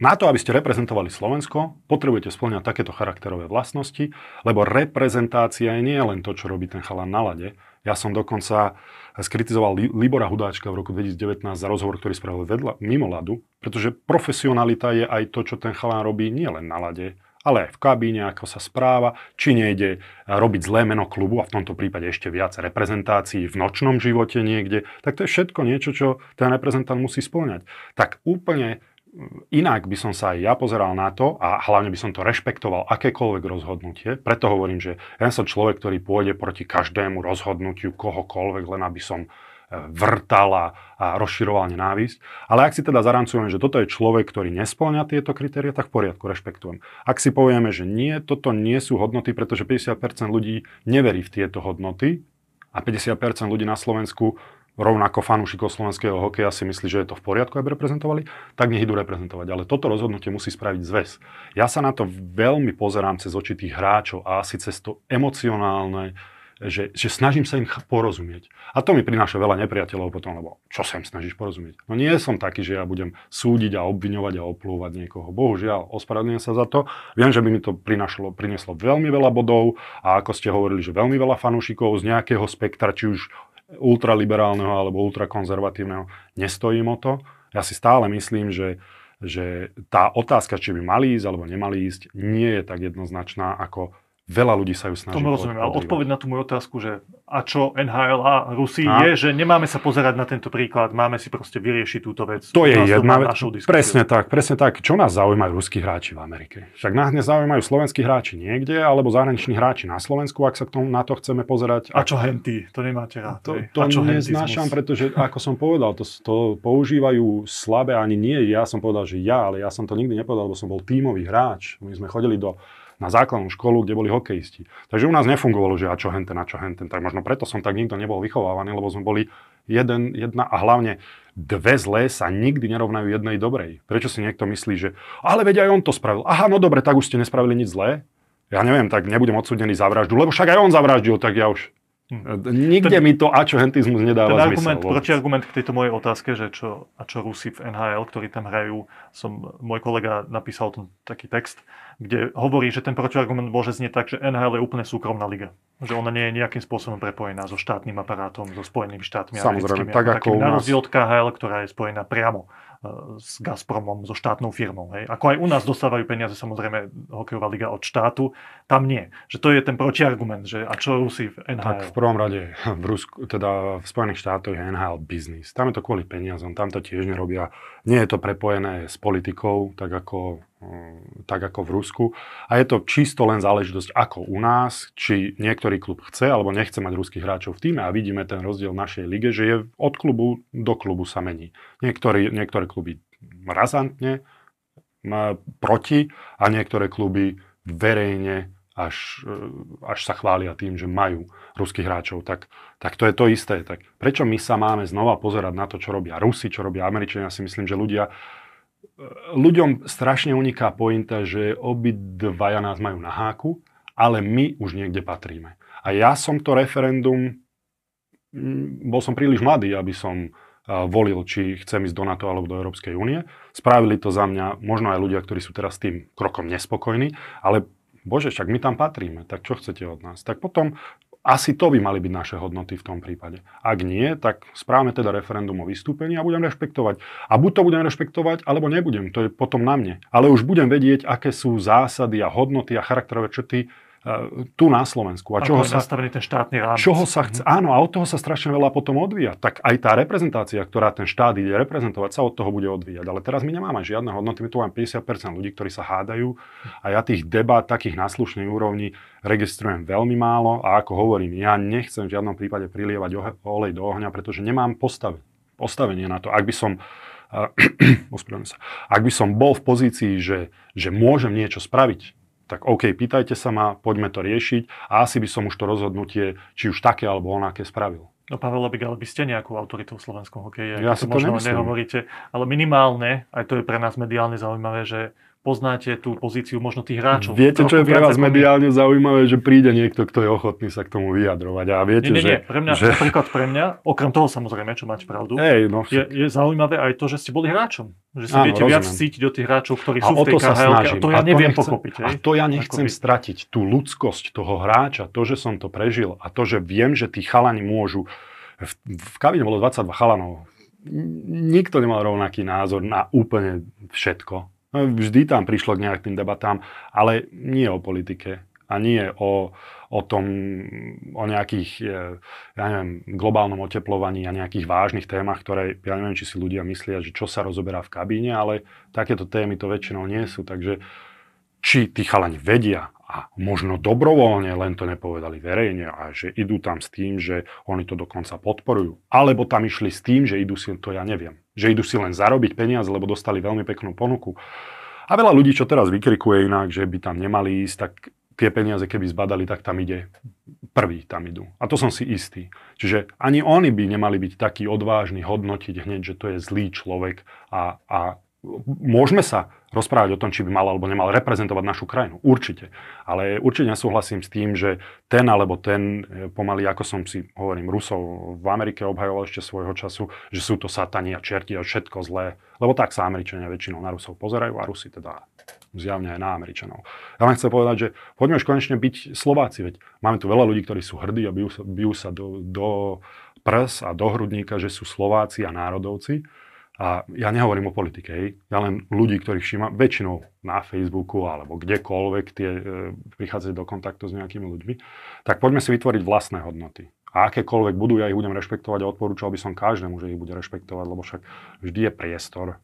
Speaker 2: na to, aby ste reprezentovali Slovensko, potrebujete splňať takéto charakterové vlastnosti, lebo reprezentácia je nie len to, čo robí ten chalan na lade. Ja som dokonca skritizoval Li- Libora Hudáčka v roku 2019 za rozhovor, ktorý spravil vedľa, mimo ľadu, pretože profesionalita je aj to, čo ten chalan robí nie len na lade, ale aj v kabíne, ako sa správa, či nejde robiť zlé meno klubu a v tomto prípade ešte viac reprezentácií v nočnom živote niekde, tak to je všetko niečo, čo ten reprezentant musí splňať. Tak úplne inak by som sa aj ja pozeral na to a hlavne by som to rešpektoval akékoľvek rozhodnutie. Preto hovorím, že ja som človek, ktorý pôjde proti každému rozhodnutiu kohokoľvek, len aby som e, vrtal a, rozširoval nenávisť. Ale ak si teda zarancujem, že toto je človek, ktorý nesplňa tieto kritéria, tak v poriadku, rešpektujem. Ak si povieme, že nie, toto nie sú hodnoty, pretože 50% ľudí neverí v tieto hodnoty a 50% ľudí na Slovensku rovnako fanúšikov slovenského hokeja si myslí, že je to v poriadku, aby reprezentovali, tak nech idú reprezentovať. Ale toto rozhodnutie musí spraviť zväz. Ja sa na to veľmi pozerám cez oči tých hráčov a asi cez to emocionálne, že, že snažím sa im porozumieť. A to mi prináša veľa nepriateľov potom, lebo čo sa im snažíš porozumieť? No nie som taký, že ja budem súdiť a obviňovať a oplúvať niekoho. Bohužiaľ, ospravedlňujem sa za to. Viem, že by mi to prinašlo, prinieslo veľmi veľa bodov a ako ste hovorili, že veľmi veľa fanúšikov z nejakého spektra, či už ultraliberálneho alebo ultrakonzervatívneho, nestojím o to. Ja si stále myslím, že, že tá otázka, či by mali ísť alebo nemali ísť, nie je tak jednoznačná, ako veľa ľudí sa ju snaží.
Speaker 1: Tomu rozumiem, ale odpoveď na tú moju otázku, že a čo NHL a Rusi
Speaker 2: A?
Speaker 1: je, že nemáme sa pozerať na tento príklad, máme si proste vyriešiť túto vec.
Speaker 2: To je jedna vec. Presne tak, presne tak. Čo nás zaujímajú ruskí hráči v Amerike? Však nás nezaujímajú slovenskí hráči niekde, alebo zahraniční hráči na Slovensku, ak sa k tomu, na to chceme pozerať.
Speaker 1: A čo henty? To nemáte rád.
Speaker 2: To, to
Speaker 1: a čo
Speaker 2: neznášam, pretože ako som povedal, to, to používajú slabé, ani nie ja som povedal, že ja, ale ja som to nikdy nepovedal, lebo som bol tímový hráč. My sme chodili do, na základnú školu, kde boli hokejisti. Takže u nás nefungovalo, že a čo henten, a čo henten. Tak možno preto som tak nikto nebol vychovávaný, lebo sme boli jeden, jedna a hlavne dve zlé sa nikdy nerovnajú jednej dobrej. Prečo si niekto myslí, že ale veď aj on to spravil. Aha, no dobre, tak už ste nespravili nič zlé. Ja neviem, tak nebudem odsudený za vraždu, lebo však aj on zavraždil, tak ja už Hm. Nikde ten, mi to ačohentizmus nedáva
Speaker 1: ten argument, zmysel. Protiargument k tejto mojej otázke, že čo, a čo Rusi v NHL, ktorí tam hrajú, som, môj kolega napísal tom taký text, kde hovorí, že ten protiargument môže znieť tak, že NHL je úplne súkromná liga. Že ona nie je nejakým spôsobom prepojená so štátnym aparátom, so Spojenými štátmi
Speaker 2: Samozrejme, tak ako u nás.
Speaker 1: Na rozdiel od KHL, ktorá je spojená priamo s Gazpromom, so štátnou firmou. Hej. Ako aj u nás dostávajú peniaze samozrejme hokejová liga od štátu, tam nie. Že to je ten protiargument, že a čo Rusi v NHL?
Speaker 2: Tak v prvom rade v, Rusku, teda v Spojených štátoch je NHL biznis. Tam je to kvôli peniazom, tam to tiež nerobia. Nie je to prepojené s politikou, tak ako tak ako v Rusku. A je to čisto len záležitosť ako u nás, či niektorý klub chce alebo nechce mať ruských hráčov v týme a vidíme ten rozdiel v našej lige, že je od klubu do klubu sa mení. Niektorí, niektoré kluby razantne proti a niektoré kluby verejne až, e, až sa chvália tým, že majú ruských hráčov, tak, tak to je to isté. Tak prečo my sa máme znova pozerať na to, čo robia Rusi, čo robia Američania? Ja si myslím, že ľudia ľuďom strašne uniká pointa, že obidvaja nás majú na háku, ale my už niekde patríme. A ja som to referendum, mm, bol som príliš mladý, aby som volil, či chcem ísť do NATO alebo do Európskej únie. Spravili to za mňa možno aj ľudia, ktorí sú teraz s tým krokom nespokojní, ale bože, však my tam patríme, tak čo chcete od nás? Tak potom asi to by mali byť naše hodnoty v tom prípade. Ak nie, tak správame teda referendum o vystúpení a budem rešpektovať. A buď to budem rešpektovať, alebo nebudem. To je potom na mne. Ale už budem vedieť, aké sú zásady a hodnoty a charakterové črty tu na Slovensku.
Speaker 1: A čoho sa, nastavený ten štátny rámec.
Speaker 2: Čoho sa chce, áno, a od toho sa strašne veľa potom odvíja. Tak aj tá reprezentácia, ktorá ten štát ide reprezentovať, sa od toho bude odvíjať. Ale teraz my nemáme žiadne hodnoty, my tu máme 50% ľudí, ktorí sa hádajú a ja tých debát takých na slušnej úrovni registrujem veľmi málo a ako hovorím, ja nechcem v žiadnom prípade prilievať olej do ohňa, pretože nemám postav, postavenie na to. Ak by som sa. Ak by som bol v pozícii, že, že môžem niečo spraviť, tak OK, pýtajte sa ma, poďme to riešiť a asi by som už to rozhodnutie, či už také alebo onaké spravil.
Speaker 1: No Pavel Labik, ale by ste nejakou autoritou v slovenskom hokeji,
Speaker 2: ja si to možno nemyslím.
Speaker 1: nehovoríte, ale minimálne, aj to je pre nás mediálne zaujímavé, že poznáte tú pozíciu možno tých hráčov.
Speaker 2: Viete, čo je pre vás mediálne zaujímavé, že príde niekto, kto je ochotný sa k tomu vyjadrovať. A viete,
Speaker 1: nie, nie,
Speaker 2: nie.
Speaker 1: Pre mňa, že... napríklad pre mňa, okrem toho samozrejme, čo máte pravdu,
Speaker 2: Ej, no,
Speaker 1: je, je, zaujímavé aj to, že ste boli hráčom. Že si Áno, viete rozumiem. viac cítiť do tých hráčov, ktorí sú v tej KHL. A to ja a to neviem nechcem, pochopiť.
Speaker 2: A to ja nechcem Ako stratiť, tú ľudskosť toho hráča, to, že som to prežil a to, že viem, že tí chalani môžu v, v kabine bolo 22 chalanov. Nikto nemal rovnaký názor na úplne všetko. No, vždy tam prišlo k nejakým debatám, ale nie o politike a nie o, o tom, o nejakých, e, ja neviem, globálnom oteplovaní a nejakých vážnych témach, ktoré, ja neviem, či si ľudia myslia, že čo sa rozoberá v kabíne, ale takéto témy to väčšinou nie sú. Takže či tí chalani vedia a možno dobrovoľne len to nepovedali verejne a že idú tam s tým, že oni to dokonca podporujú. Alebo tam išli s tým, že idú si, to ja neviem, že idú si len zarobiť peniaze, lebo dostali veľmi peknú ponuku. A veľa ľudí, čo teraz vykrikuje inak, že by tam nemali ísť, tak tie peniaze, keby zbadali, tak tam ide. Prví tam idú. A to som si istý. Čiže ani oni by nemali byť takí odvážni hodnotiť hneď, že to je zlý človek a, a môžeme sa rozprávať o tom, či by mal alebo nemal reprezentovať našu krajinu. Určite. Ale určite nesúhlasím s tým, že ten alebo ten e, pomaly, ako som si hovorím, Rusov v Amerike obhajoval ešte svojho času, že sú to satani a čerti a všetko zlé. Lebo tak sa Američania väčšinou na Rusov pozerajú a Rusi teda zjavne aj na Američanov. Ja len chcem povedať, že poďme už konečne byť Slováci, veď máme tu veľa ľudí, ktorí sú hrdí a bijú sa, bijú sa do, do prs a do hrudníka, že sú Slováci a národovci. A ja nehovorím o politike, ja len ľudí, ktorých všímam väčšinou na Facebooku alebo kdekoľvek tie, e, prichádzajú do kontaktu s nejakými ľuďmi, tak poďme si vytvoriť vlastné hodnoty. A akékoľvek budú, ja ich budem rešpektovať a odporúčal by som každému, že ich bude rešpektovať, lebo však vždy je priestor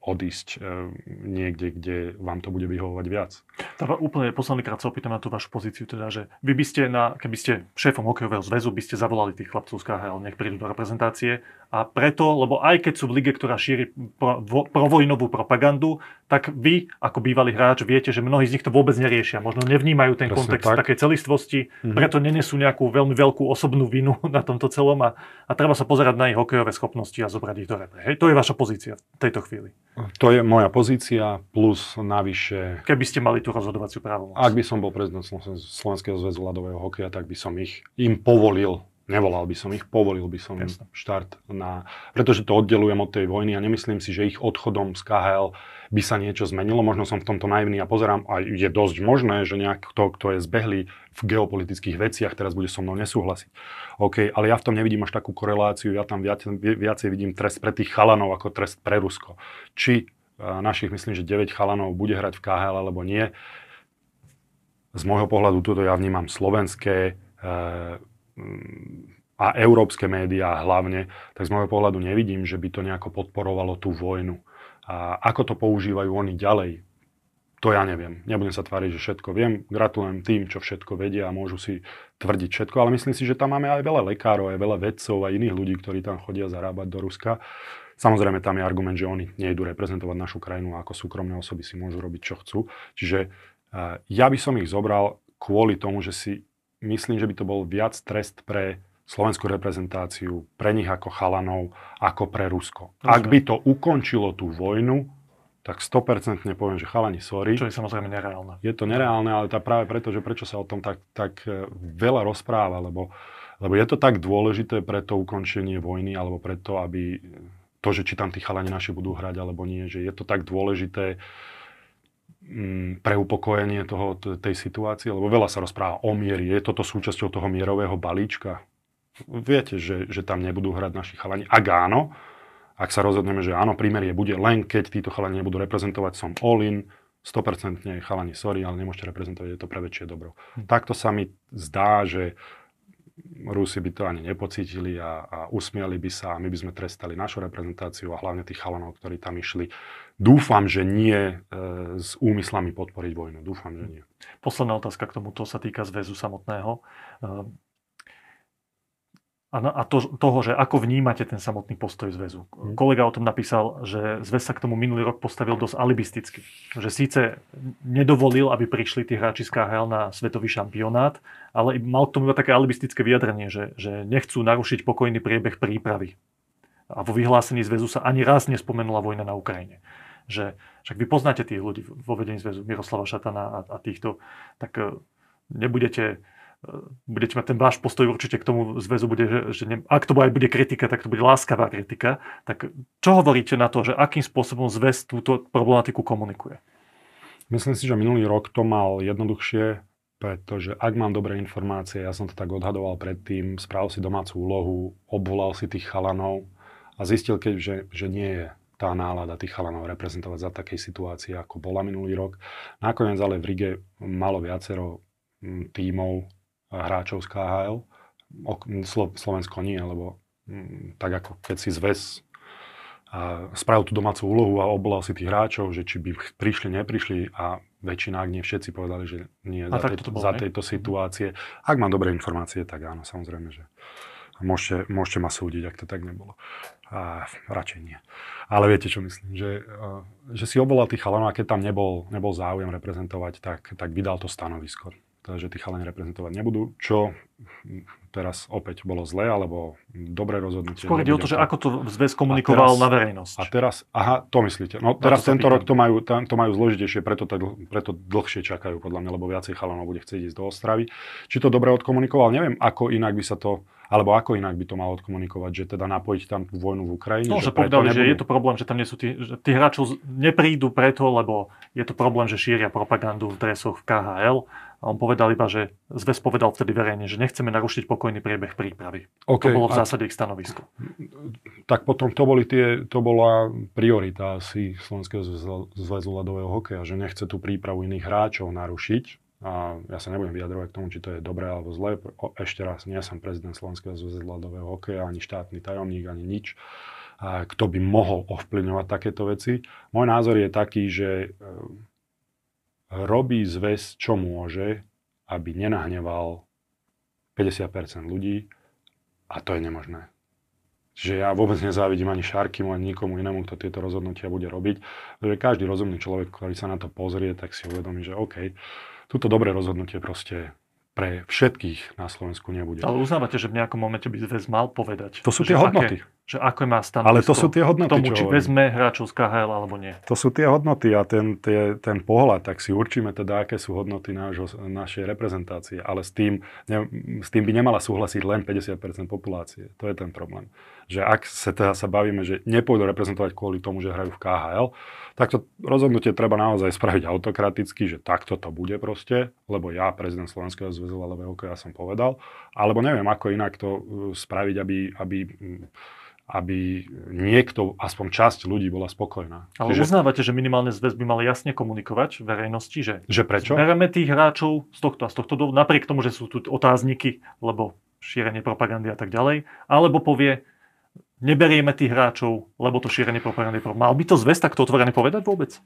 Speaker 2: odísť eh, niekde, kde vám to bude vyhovovať viac.
Speaker 1: Tak úplne posledný krát sa opýtam na tú vašu pozíciu, teda, že vy by ste, na, keby ste šéfom hokejového zväzu, by ste zavolali tých chlapcov z KHL, nech prídu do reprezentácie a preto, lebo aj keď sú v lige, ktorá šíri pro, provojnovú propagandu, tak vy, ako bývalý hráč, viete, že mnohí z nich to vôbec neriešia. Možno nevnímajú ten Presne kontext tak. takej celistvosti, mm-hmm. preto nenesú nejakú veľmi veľkú osobnú vinu na tomto celom a, a treba sa pozerať na ich hokejové schopnosti a zobrať ich do repre. Hej? To je vaša pozícia v tejto chvíli. Chvíli.
Speaker 2: To je moja pozícia, plus navyše...
Speaker 1: Keby ste mali tú rozhodovaciu právomoc.
Speaker 2: Ak by som bol prezident Slovenského zväzu ľadového hokeja, tak by som ich im povolil Nevolal by som ich, povolil by som im štart na... Pretože to oddelujem od tej vojny a nemyslím si, že ich odchodom z KHL by sa niečo zmenilo. Možno som v tomto naivný a pozerám, a je dosť možné, že niekto, kto je zbehlý v geopolitických veciach, teraz bude so mnou nesúhlasiť. OK, ale ja v tom nevidím až takú koreláciu, ja tam viac, viacej vidím trest pre tých chalanov ako trest pre Rusko. Či našich, myslím, že 9 chalanov bude hrať v KHL alebo nie. Z môjho pohľadu toto ja vnímam slovenské, e, a európske médiá hlavne, tak z môjho pohľadu nevidím, že by to nejako podporovalo tú vojnu. A ako to používajú oni ďalej, to ja neviem. Nebudem sa tváriť, že všetko viem. Gratulujem tým, čo všetko vedia a môžu si tvrdiť všetko, ale myslím si, že tam máme aj veľa lekárov, aj veľa vedcov a iných ľudí, ktorí tam chodia zarábať do Ruska. Samozrejme, tam je argument, že oni nejdu reprezentovať našu krajinu a ako súkromné osoby si môžu robiť, čo chcú. Čiže ja by som ich zobral kvôli tomu, že si myslím, že by to bol viac trest pre slovenskú reprezentáciu, pre nich ako chalanov, ako pre Rusko. Rozumiem. Ak by to ukončilo tú vojnu, tak 100% poviem, že chalani, sorry.
Speaker 1: Čo je samozrejme nereálne.
Speaker 2: Je to nereálne, ale tá práve preto, že prečo sa o tom tak, tak e, veľa rozpráva, lebo, lebo je to tak dôležité pre to ukončenie vojny, alebo preto, aby to, že či tam tí chalani naši budú hrať, alebo nie, že je to tak dôležité, pre upokojenie toho, tej situácie? Lebo veľa sa rozpráva o miery. Je toto súčasťou toho mierového balíčka? Viete, že, že tam nebudú hrať naši chalani? Ak áno, ak sa rozhodneme, že áno, prímerie bude len keď títo chalani nebudú reprezentovať, som all in, 100% chalani, sorry, ale nemôžete reprezentovať, je to pre väčšie dobro. Hm. Takto sa mi zdá, že Rusi by to ani nepocítili a, a usmiali by sa a my by sme trestali našu reprezentáciu a hlavne tých chalanov, ktorí tam išli Dúfam, že nie e, s úmyslami podporiť vojnu. Dúfam, že nie.
Speaker 1: Posledná otázka k tomu, to sa týka zväzu samotného. E, a, a to, toho, že ako vnímate ten samotný postoj zväzu. Hmm. Kolega o tom napísal, že zväz sa k tomu minulý rok postavil dosť alibisticky. Že síce nedovolil, aby prišli tí hráči z KHL na svetový šampionát, ale mal k tomu iba také alibistické vyjadrenie, že, že nechcú narušiť pokojný priebeh prípravy. A vo vyhlásení zväzu sa ani raz nespomenula vojna na Ukrajine že však vy poznáte tých ľudí vo vedení zväzu, Miroslava Šatana a, a týchto, tak e, nebudete e, budete mať ten váš postoj určite k tomu zväzu, bude, že, že ne, ak to aj bude kritika, tak to bude láskavá kritika. Tak čo hovoríte na to, že akým spôsobom zväz túto problematiku komunikuje?
Speaker 2: Myslím si, že minulý rok to mal jednoduchšie, pretože ak mám dobré informácie, ja som to tak odhadoval predtým, spravil si domácu úlohu, obvolal si tých chalanov a zistil, keď, že, že nie je tá nálada tých chalanov reprezentovať za takej situácie, ako bola minulý rok. Nakoniec ale v Rige malo viacero mm, tímov hráčov z KHL. Slovensko nie, lebo mm, tak ako keď si zväz a spravil tú domácu úlohu a obolal si tých hráčov, že či by prišli, neprišli a väčšina, ak nie všetci, povedali, že nie a za, tej, bolo, za tejto situácie. Ak mám dobré informácie, tak áno, samozrejme, že môžete, môžete ma súdiť, ak to tak nebolo. A radšej nie. Ale viete, čo myslím, že, že si obolal tých chalanov a keď tam nebol, nebol záujem reprezentovať, tak, tak vydal to stanovisko. Že tí chalani reprezentovať nebudú, čo teraz opäť bolo zlé, alebo dobré rozhodnutie.
Speaker 1: Skôr ide o to, že ako to zväz komunikoval teraz, na verejnosť.
Speaker 2: A teraz, aha, to myslíte. No teraz to tento rok to majú, to majú zložitejšie, preto, preto dlhšie čakajú podľa mňa, lebo viacej chalanov bude chcieť ísť do Ostravy. Či to dobre odkomunikoval, neviem, ako inak by sa to alebo ako inak by to malo odkomunikovať, že teda napojiť tam vojnu v Ukrajine?
Speaker 1: No, že, že povedali, že je to problém, že tam nie sú tí, že tí hráči neprídu preto, lebo je to problém, že šíria propagandu v dresoch v KHL. A on povedal iba, že zväz povedal vtedy verejne, že nechceme narušiť pokojný priebeh prípravy. Okay, to bolo v zásade ich stanovisko.
Speaker 2: Tak potom to, boli tie, to bola priorita asi Slovenského zväzu ľadového hokeja, že nechce tú prípravu iných hráčov narušiť a ja sa nebudem vyjadrovať k tomu, či to je dobré alebo zlé. Ešte raz, nie som prezident Slovenského zväzu ľadového hokeja, ani štátny tajomník, ani nič. A kto by mohol ovplyvňovať takéto veci. Môj názor je taký, že e, robí zväz, čo môže, aby nenahneval 50% ľudí a to je nemožné. Že ja vôbec nezávidím ani Šarkimu, ani nikomu inému, kto tieto rozhodnutia bude robiť. Každý rozumný človek, ktorý sa na to pozrie, tak si uvedomí, že OK, Tuto dobré rozhodnutie proste pre všetkých na Slovensku nebude.
Speaker 1: Ale uznávate, že v nejakom momente by zväz mal povedať.
Speaker 2: To sú tie hodnoty. Aké,
Speaker 1: Že ako má stanovisko
Speaker 2: Ale to sú tie hodnoty,
Speaker 1: tomu, či vezme hráčov z KHL alebo nie.
Speaker 2: To sú tie hodnoty a ten, tie, ten pohľad, tak si určíme teda, aké sú hodnoty nášho, našej reprezentácie. Ale s tým, ne, s tým by nemala súhlasiť len 50% populácie. To je ten problém. Že ak sa teda sa bavíme, že nepôjdu reprezentovať kvôli tomu, že hrajú v KHL, tak to rozhodnutie treba naozaj spraviť autokraticky, že takto to bude proste, lebo ja, prezident Slovenského zväzu ľadového hokeja, som povedal, alebo neviem, ako inak to uh, spraviť, aby, aby mm, aby niekto, aspoň časť ľudí bola spokojná.
Speaker 1: Ale Čiže, uznávate, že minimálne zväz by mal jasne komunikovať verejnosti, že,
Speaker 2: že prečo?
Speaker 1: bereme tých hráčov z tohto a z tohto dôvodu, napriek tomu, že sú tu otázniky, lebo šírenie propagandy a tak ďalej, alebo povie, neberieme tých hráčov, lebo to šírenie propagandy. Mal by to zväz takto otvorene povedať vôbec?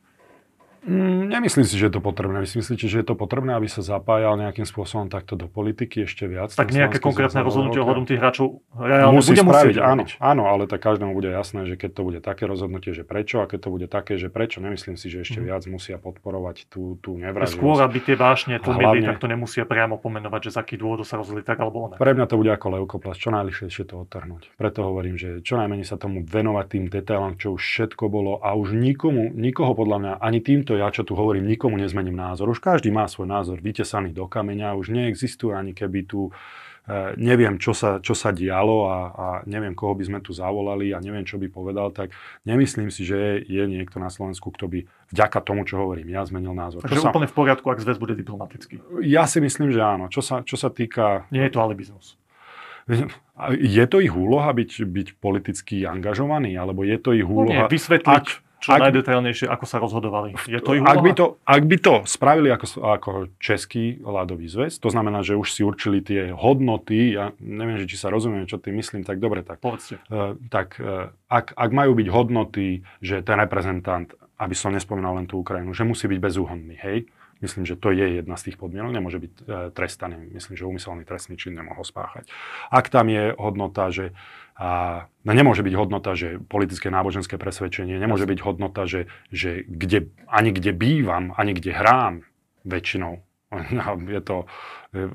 Speaker 2: Mm, nemyslím si, že je to potrebné. Vy si že je to potrebné, aby sa zapájal nejakým spôsobom takto do politiky ešte viac?
Speaker 1: Tak nejaké konkrétne rozhodnutie ohľadom tých hráčov reálne
Speaker 2: musí
Speaker 1: bude
Speaker 2: spraviť,
Speaker 1: musieť
Speaker 2: áno, áno, ale tak každému bude jasné, že keď to bude také rozhodnutie, že prečo, a keď to bude také, že prečo, nemyslím si, že ešte mm. viac musia podporovať tú, tú nevraživosť.
Speaker 1: Skôr, aby tie vášne tlmili, hlavne... tak to nemusia priamo pomenovať, že z akých dôvodov sa rozhodli tak alebo onak.
Speaker 2: Pre mňa to bude ako leukoplast, čo najlyššie to odtrhnúť. Preto hovorím, že čo najmenej sa tomu venovať tým detailom, čo už všetko bolo a už nikomu, nikoho podľa mňa, ani týmto ja, čo tu hovorím, nikomu nezmením názor. Už každý má svoj názor vytesaný do kameňa, už neexistuje ani keby tu e, neviem, čo sa, čo sa dialo a, a neviem, koho by sme tu zavolali a neviem, čo by povedal, tak nemyslím si, že je, je niekto na Slovensku, kto by vďaka tomu, čo hovorím, ja zmenil názor.
Speaker 1: Takže
Speaker 2: čo
Speaker 1: úplne v poriadku, ak zväz bude diplomatický.
Speaker 2: Ja si myslím, že áno. Čo sa, čo sa týka...
Speaker 1: Nie je to alibizmus.
Speaker 2: Je to ich úloha byť, byť politicky angažovaný, alebo je to ich úloha...
Speaker 1: No nie, vysvetliť, ak, čo ak, najdetailnejšie, ako sa rozhodovali. Je to ich
Speaker 2: ak by to, ak by to spravili ako, ako Český ľadový zväz, to znamená, že už si určili tie hodnoty, ja neviem, že či sa rozumiem, čo tým myslím, tak dobre, tak,
Speaker 1: Povedzte.
Speaker 2: Uh, tak uh, ak, ak majú byť hodnoty, že ten reprezentant, aby som nespomínal len tú Ukrajinu, že musí byť bezúhonný, hej, Myslím, že to je jedna z tých podmienok, nemôže byť e, trestaný. Myslím, že úmyselný trestný čin nemohol spáchať. Ak tam je hodnota, že a, no nemôže byť hodnota, že politické náboženské presvedčenie, nemôže byť hodnota, že, že kde, ani kde bývam, ani kde hrám väčšinou, je to, e,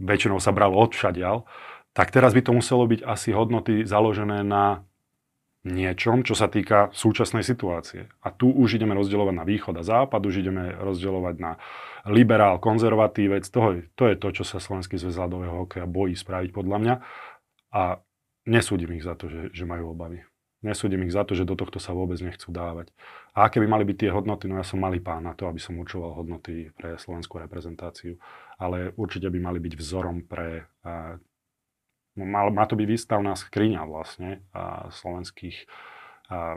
Speaker 2: väčšinou sa bralo odšadial, tak teraz by to muselo byť asi hodnoty založené na niečom, čo sa týka súčasnej situácie. A tu už ideme rozdeľovať na východ a západ, už ideme rozdeľovať na liberál, konzervatívec. To je, to čo sa Slovenský zväz ľadového hokeja bojí spraviť podľa mňa. A nesúdim ich za to, že, že majú obavy. Nesúdim ich za to, že do tohto sa vôbec nechcú dávať. A aké by mali byť tie hodnoty? No ja som malý pán na to, aby som určoval hodnoty pre slovenskú reprezentáciu. Ale určite by mali byť vzorom pre No, mal, má to byť výstavná skriňa vlastne a slovenských a,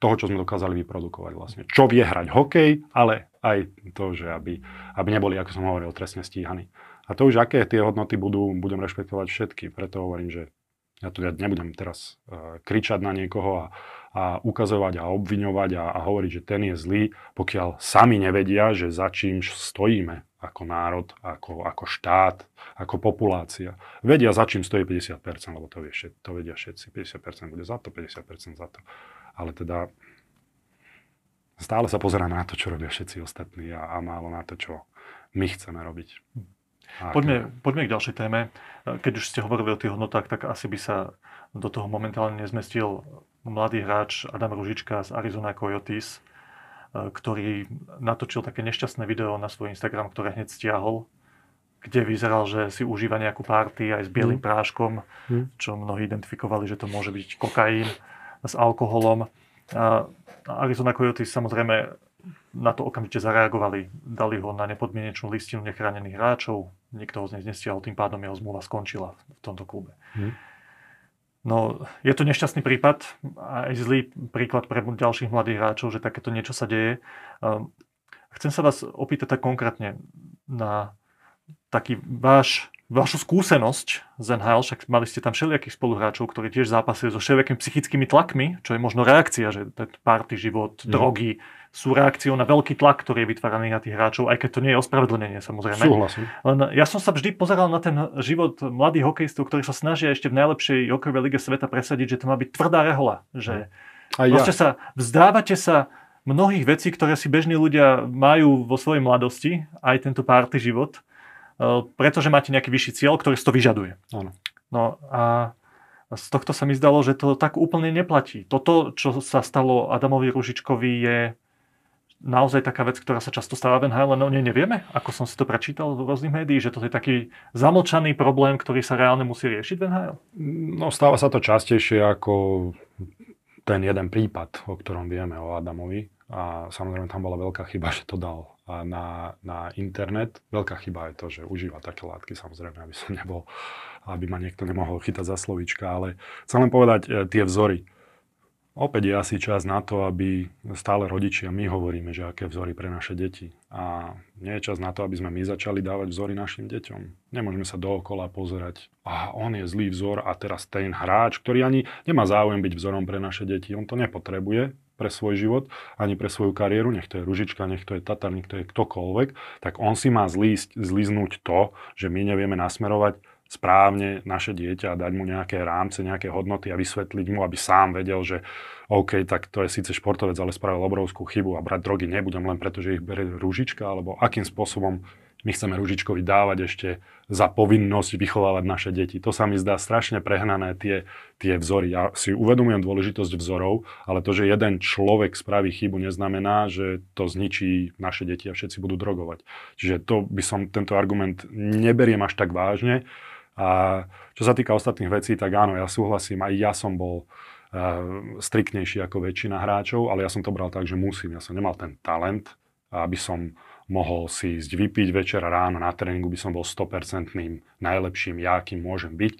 Speaker 2: toho, čo sme dokázali vyprodukovať vlastne. Čo vie hrať hokej, ale aj to, že aby, aby neboli, ako som hovoril, trestne stíhaní. A to už, aké tie hodnoty budú, budem rešpektovať všetky. Preto hovorím, že ja tu ja nebudem teraz uh, kričať na niekoho a, a ukazovať a obviňovať a, a hovoriť, že ten je zlý, pokiaľ sami nevedia, že za čím stojíme ako národ, ako, ako štát, ako populácia. Vedia, za čím stojí 50%, lebo to, vie, to vedia všetci. 50% bude za to, 50% za to. Ale teda stále sa pozerá na to, čo robia všetci ostatní a, a málo na to, čo my chceme robiť.
Speaker 1: Poďme, poďme k ďalšej téme. Keď už ste hovorili o tých hodnotách, tak asi by sa do toho momentálne nezmestil mladý hráč Adam Ružička z Arizona Coyotes, E, ktorý natočil také nešťastné video na svoj Instagram, ktoré hneď stiahol, kde vyzeral, že si užíva nejakú party aj s bielým mm. práškom, mm. čo mnohí identifikovali, že to môže byť kokain s alkoholom. A Arizona Coyotes samozrejme na to okamžite zareagovali. Dali ho na nepodmienečnú listinu nechránených hráčov, nikto ho z nej nestiahol, tým pádom jeho zmluva skončila v tomto klube. Mm. No, je to nešťastný prípad a aj zlý príklad pre ďalších mladých hráčov, že takéto niečo sa deje. Ehm, chcem sa vás opýtať tak konkrétne na taký váš vašu skúsenosť z NHL, však mali ste tam všelijakých spoluhráčov, ktorí tiež zápasili so všelijakými psychickými tlakmi, čo je možno reakcia, že ten party, život, mm. drogy sú reakciou na veľký tlak, ktorý je vytváraný na tých hráčov, aj keď to nie je ospravedlnenie samozrejme.
Speaker 2: Súhlasím.
Speaker 1: Len ja som sa vždy pozeral na ten život mladých hokejistov, ktorí sa snažia ešte v najlepšej hokejovej lige sveta presadiť, že to má byť tvrdá rehola. Že aj ja. sa, vzdávate sa mnohých vecí, ktoré si bežní ľudia majú vo svojej mladosti, aj tento party život pretože máte nejaký vyšší cieľ, ktorý to vyžaduje.
Speaker 2: Áno.
Speaker 1: No a z tohto sa mi zdalo, že to tak úplne neplatí. Toto, čo sa stalo Adamovi Ružičkovi, je naozaj taká vec, ktorá sa často stáva v NHL, len o nej nevieme, ako som si to prečítal v rôznych médií, že to je taký zamlčaný problém, ktorý sa reálne musí riešiť v NHL?
Speaker 2: No stáva sa to častejšie ako ten jeden prípad, o ktorom vieme o Adamovi. A samozrejme tam bola veľká chyba, že to dal na, na internet. Veľká chyba je to, že užíva také látky, samozrejme, aby som nebol, aby ma niekto nemohol chytať za slovíčka, ale chcem len povedať e, tie vzory. Opäť je asi čas na to, aby stále rodičia my hovoríme, že aké vzory pre naše deti. A nie je čas na to, aby sme my začali dávať vzory našim deťom. Nemôžeme sa dookola pozerať, a on je zlý vzor a teraz ten hráč, ktorý ani nemá záujem byť vzorom pre naše deti, on to nepotrebuje pre svoj život, ani pre svoju kariéru, nech to je Ružička, nech to je Tatar, nech to je ktokoľvek, tak on si má zlísť, zliznúť to, že my nevieme nasmerovať správne naše dieťa a dať mu nejaké rámce, nejaké hodnoty a vysvetliť mu, aby sám vedel, že OK, tak to je síce športovec, ale spravil obrovskú chybu a brať drogy nebudem len preto, že ich berie rúžička, alebo akým spôsobom my chceme Ružičkovi dávať ešte za povinnosť vychovávať naše deti. To sa mi zdá strašne prehnané, tie, tie vzory. Ja si uvedomujem dôležitosť vzorov, ale to, že jeden človek spraví chybu, neznamená, že to zničí naše deti a všetci budú drogovať. Čiže to by som, tento argument neberiem až tak vážne. A čo sa týka ostatných vecí, tak áno, ja súhlasím, aj ja som bol uh, striktnejší ako väčšina hráčov, ale ja som to bral tak, že musím. Ja som nemal ten talent, aby som mohol si ísť vypiť večer a ráno na tréningu by som bol 100% najlepším ja, akým môžem byť.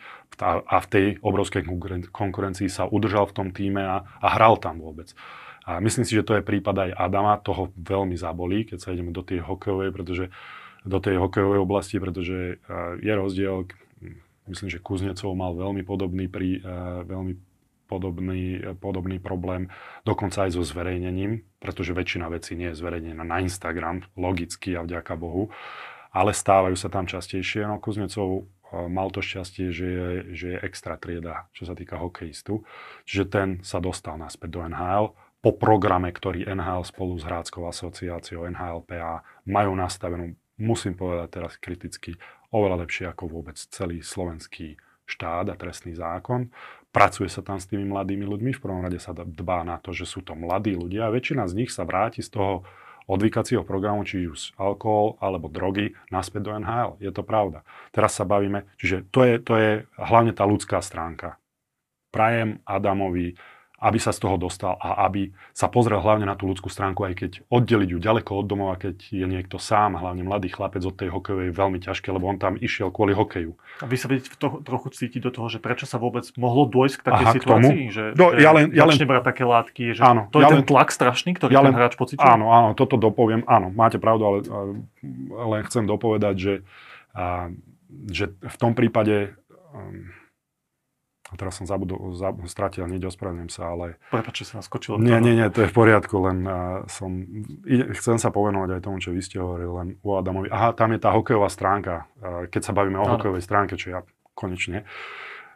Speaker 2: A v tej obrovskej konkurencii sa udržal v tom týme a, a hral tam vôbec. A myslím si, že to je prípad aj Adama, toho veľmi zabolí, keď sa ideme do tej hokejovej, pretože do tej hokejovej oblasti, pretože je rozdiel, myslím, že Kuznecov mal veľmi podobný, pri, veľmi podobný, podobný problém, dokonca aj so zverejnením, pretože väčšina vecí nie je zverejnená na Instagram, logicky a vďaka Bohu, ale stávajú sa tam častejšie. No Kuznecov mal to šťastie, že je, že je extra trieda, čo sa týka hokejistu. Čiže ten sa dostal naspäť do NHL po programe, ktorý NHL spolu s Hráckou asociáciou NHLPA majú nastavenú, musím povedať teraz kriticky, oveľa lepšie ako vôbec celý slovenský štát a trestný zákon. Pracuje sa tam s tými mladými ľuďmi, v prvom rade sa dbá na to, že sú to mladí ľudia a väčšina z nich sa vráti z toho odvykacieho programu, či už alkohol alebo drogy, naspäť do NHL. Je to pravda. Teraz sa bavíme, čiže to je, to je hlavne tá ľudská stránka. Prajem Adamovi aby sa z toho dostal a aby sa pozrel hlavne na tú ľudskú stránku, aj keď oddeliť ju ďaleko od domov a keď je niekto sám, hlavne mladý chlapec od tej hokejovej, je veľmi ťažké, lebo on tam išiel kvôli hokeju.
Speaker 1: A vy sa vedieť to, trochu cítiť do toho, že prečo sa vôbec mohlo dôjsť k takej Aha, situácii, k že,
Speaker 2: no,
Speaker 1: že
Speaker 2: ja len, ja len,
Speaker 1: brať také látky, že áno, to je ja ten len, tlak strašný, ktorý ja len, ten hráč pociťuje?
Speaker 2: Áno, áno, toto dopoviem, áno, máte pravdu, ale, len chcem dopovedať, že, a, že v tom prípade um, teraz som zabudol, zab, stratil hneď, ospravedlňujem sa, ale...
Speaker 1: Prepač, že sa naskočil.
Speaker 2: Nie, nie, nie, to je v poriadku, len som... Chcem sa povenovať aj tomu, čo vy ste hovorili, len u Adamovi. Aha, tam je tá hokejová stránka, keď sa bavíme o hokejovej stránke, čo ja konečne,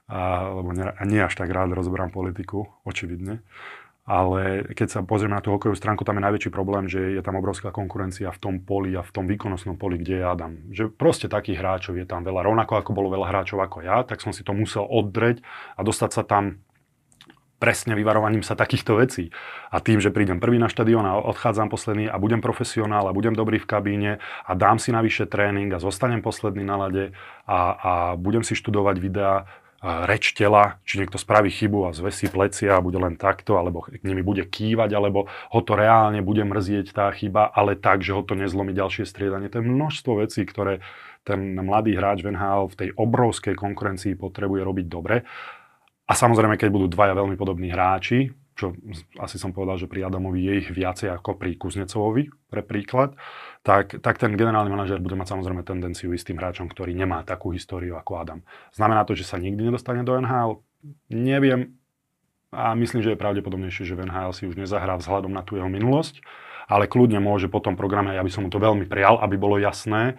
Speaker 2: uh, lebo nie, nie až tak rád rozberám politiku, očividne ale keď sa pozrieme na tú hokejovú stránku, tam je najväčší problém, že je tam obrovská konkurencia v tom poli a v tom výkonnostnom poli, kde je Adam. Že proste takých hráčov je tam veľa. Rovnako ako bolo veľa hráčov ako ja, tak som si to musel oddreť a dostať sa tam presne vyvarovaním sa takýchto vecí. A tým, že prídem prvý na štadión a odchádzam posledný a budem profesionál a budem dobrý v kabíne a dám si navyše tréning a zostanem posledný na lade a, a budem si študovať videá, reč tela, či niekto spraví chybu a zvesí plecia a bude len takto, alebo k nimi bude kývať, alebo ho to reálne bude mrzieť tá chyba, ale tak, že ho to nezlomí ďalšie striedanie. To je množstvo vecí, ktoré ten mladý hráč v v tej obrovskej konkurencii potrebuje robiť dobre. A samozrejme, keď budú dvaja veľmi podobní hráči, čo asi som povedal, že pri Adamovi je ich viacej ako pri Kuznecovovi, pre príklad, tak, tak ten generálny manažer bude mať samozrejme tendenciu ísť tým hráčom, ktorý nemá takú históriu ako Adam. Znamená to, že sa nikdy nedostane do NHL? Neviem a myslím, že je pravdepodobnejšie, že v NHL si už nezahrá vzhľadom na tú jeho minulosť, ale kľudne môže po tom programe, ja by som mu to veľmi prial, aby bolo jasné,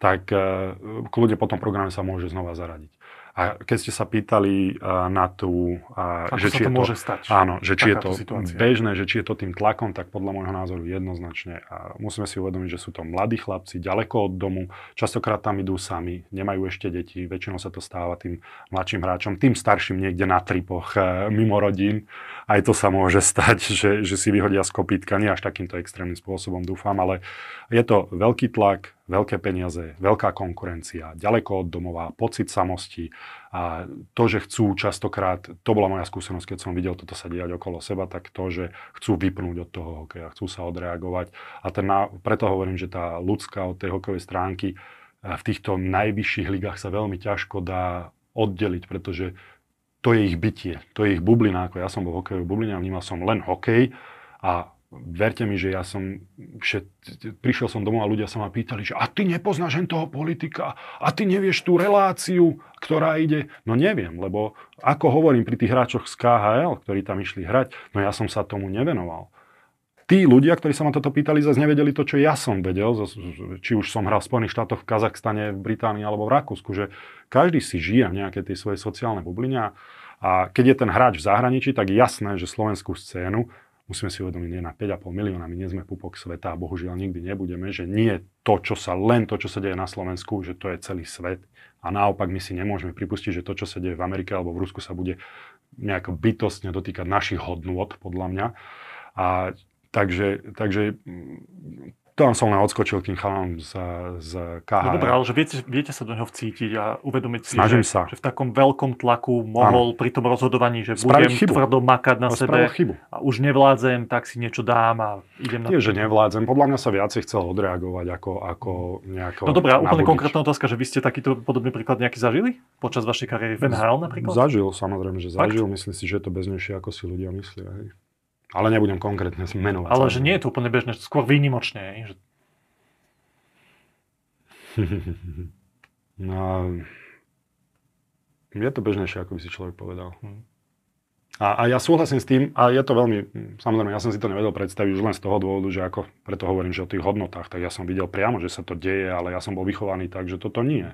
Speaker 2: tak eh, kľudne po tom programe sa môže znova zaradiť. A keď ste sa pýtali uh, na tú... Uh,
Speaker 1: Ako
Speaker 2: že
Speaker 1: sa
Speaker 2: či
Speaker 1: to
Speaker 2: je
Speaker 1: môže stať?
Speaker 2: Áno, že či je to
Speaker 1: situácia?
Speaker 2: bežné, že či je to tým tlakom, tak podľa môjho názoru jednoznačne. A musíme si uvedomiť, že sú to mladí chlapci, ďaleko od domu, častokrát tam idú sami, nemajú ešte deti, väčšinou sa to stáva tým mladším hráčom, tým starším niekde na tripoch, uh, mimo rodín. Aj to sa môže stať, že, že si vyhodia z kopítka, nie až takýmto extrémnym spôsobom, dúfam, ale je to veľký tlak, veľké peniaze, veľká konkurencia, ďaleko od domova, pocit samosti a to, že chcú častokrát, to bola moja skúsenosť, keď som videl toto sa diať okolo seba, tak to, že chcú vypnúť od toho hokeja, chcú sa odreagovať. A ten, preto hovorím, že tá ľudská od tej hokejovej stránky v týchto najvyšších ligách sa veľmi ťažko dá oddeliť, pretože to je ich bytie, to je ich bublina, ako ja som bol hokejový bublina, vnímal som len hokej a verte mi, že ja som, všet, prišiel som domov a ľudia sa ma pýtali, že a ty nepoznáš len toho politika, a ty nevieš tú reláciu, ktorá ide. No neviem, lebo ako hovorím pri tých hráčoch z KHL, ktorí tam išli hrať, no ja som sa tomu nevenoval. Tí ľudia, ktorí sa ma toto pýtali, zase nevedeli to, čo ja som vedel, či už som hral v Spojených štátoch, v Kazachstane, v Británii alebo v Rakúsku, že každý si žije v nejakej tej svojej sociálnej bubline a keď je ten hráč v zahraničí, tak jasné, že slovenskú scénu musíme si uvedomiť, nie na 5,5 milióna, my nie sme pupok sveta a bohužiaľ nikdy nebudeme, že nie to, čo sa, len to, čo sa deje na Slovensku, že to je celý svet. A naopak my si nemôžeme pripustiť, že to, čo sa deje v Amerike alebo v Rusku sa bude nejako bytostne dotýkať našich hodnôt, podľa mňa. A takže, takže tam som len odskočil kým chalám z, z KHL.
Speaker 1: No dobré, ale že viete, viete sa do neho vcítiť a uvedomiť si,
Speaker 2: Snažím
Speaker 1: že,
Speaker 2: sa.
Speaker 1: že v takom veľkom tlaku mohol ano. pri tom rozhodovaní, že budem
Speaker 2: chybu.
Speaker 1: tvrdo makať na
Speaker 2: No,
Speaker 1: sebe
Speaker 2: chybu.
Speaker 1: a už nevládzem, tak si niečo dám a idem na
Speaker 2: Nie, že nevládzem. Podľa mňa sa viacej chcel odreagovať ako, ako nejako
Speaker 1: No dobré, a úplne konkrétna otázka, že vy ste takýto podobný príklad nejaký zažili? Počas vašej kariéry v NHL napríklad?
Speaker 2: Zažil, samozrejme, že
Speaker 1: Fakt?
Speaker 2: zažil. Myslím si, že je to beznejšie, ako si ľudia myslia. Hej. Ale nebudem konkrétne menovať.
Speaker 1: Ale že nie je to úplne bežné, skôr výnimočne. Že
Speaker 2: No, je to bežnejšie, ako by si človek povedal.
Speaker 1: Hm.
Speaker 2: A, a ja súhlasím s tým, a je to veľmi, samozrejme, ja som si to nevedel predstaviť už len z toho dôvodu, že ako, preto hovorím, že o tých hodnotách, tak ja som videl priamo, že sa to deje, ale ja som bol vychovaný tak, že toto nie.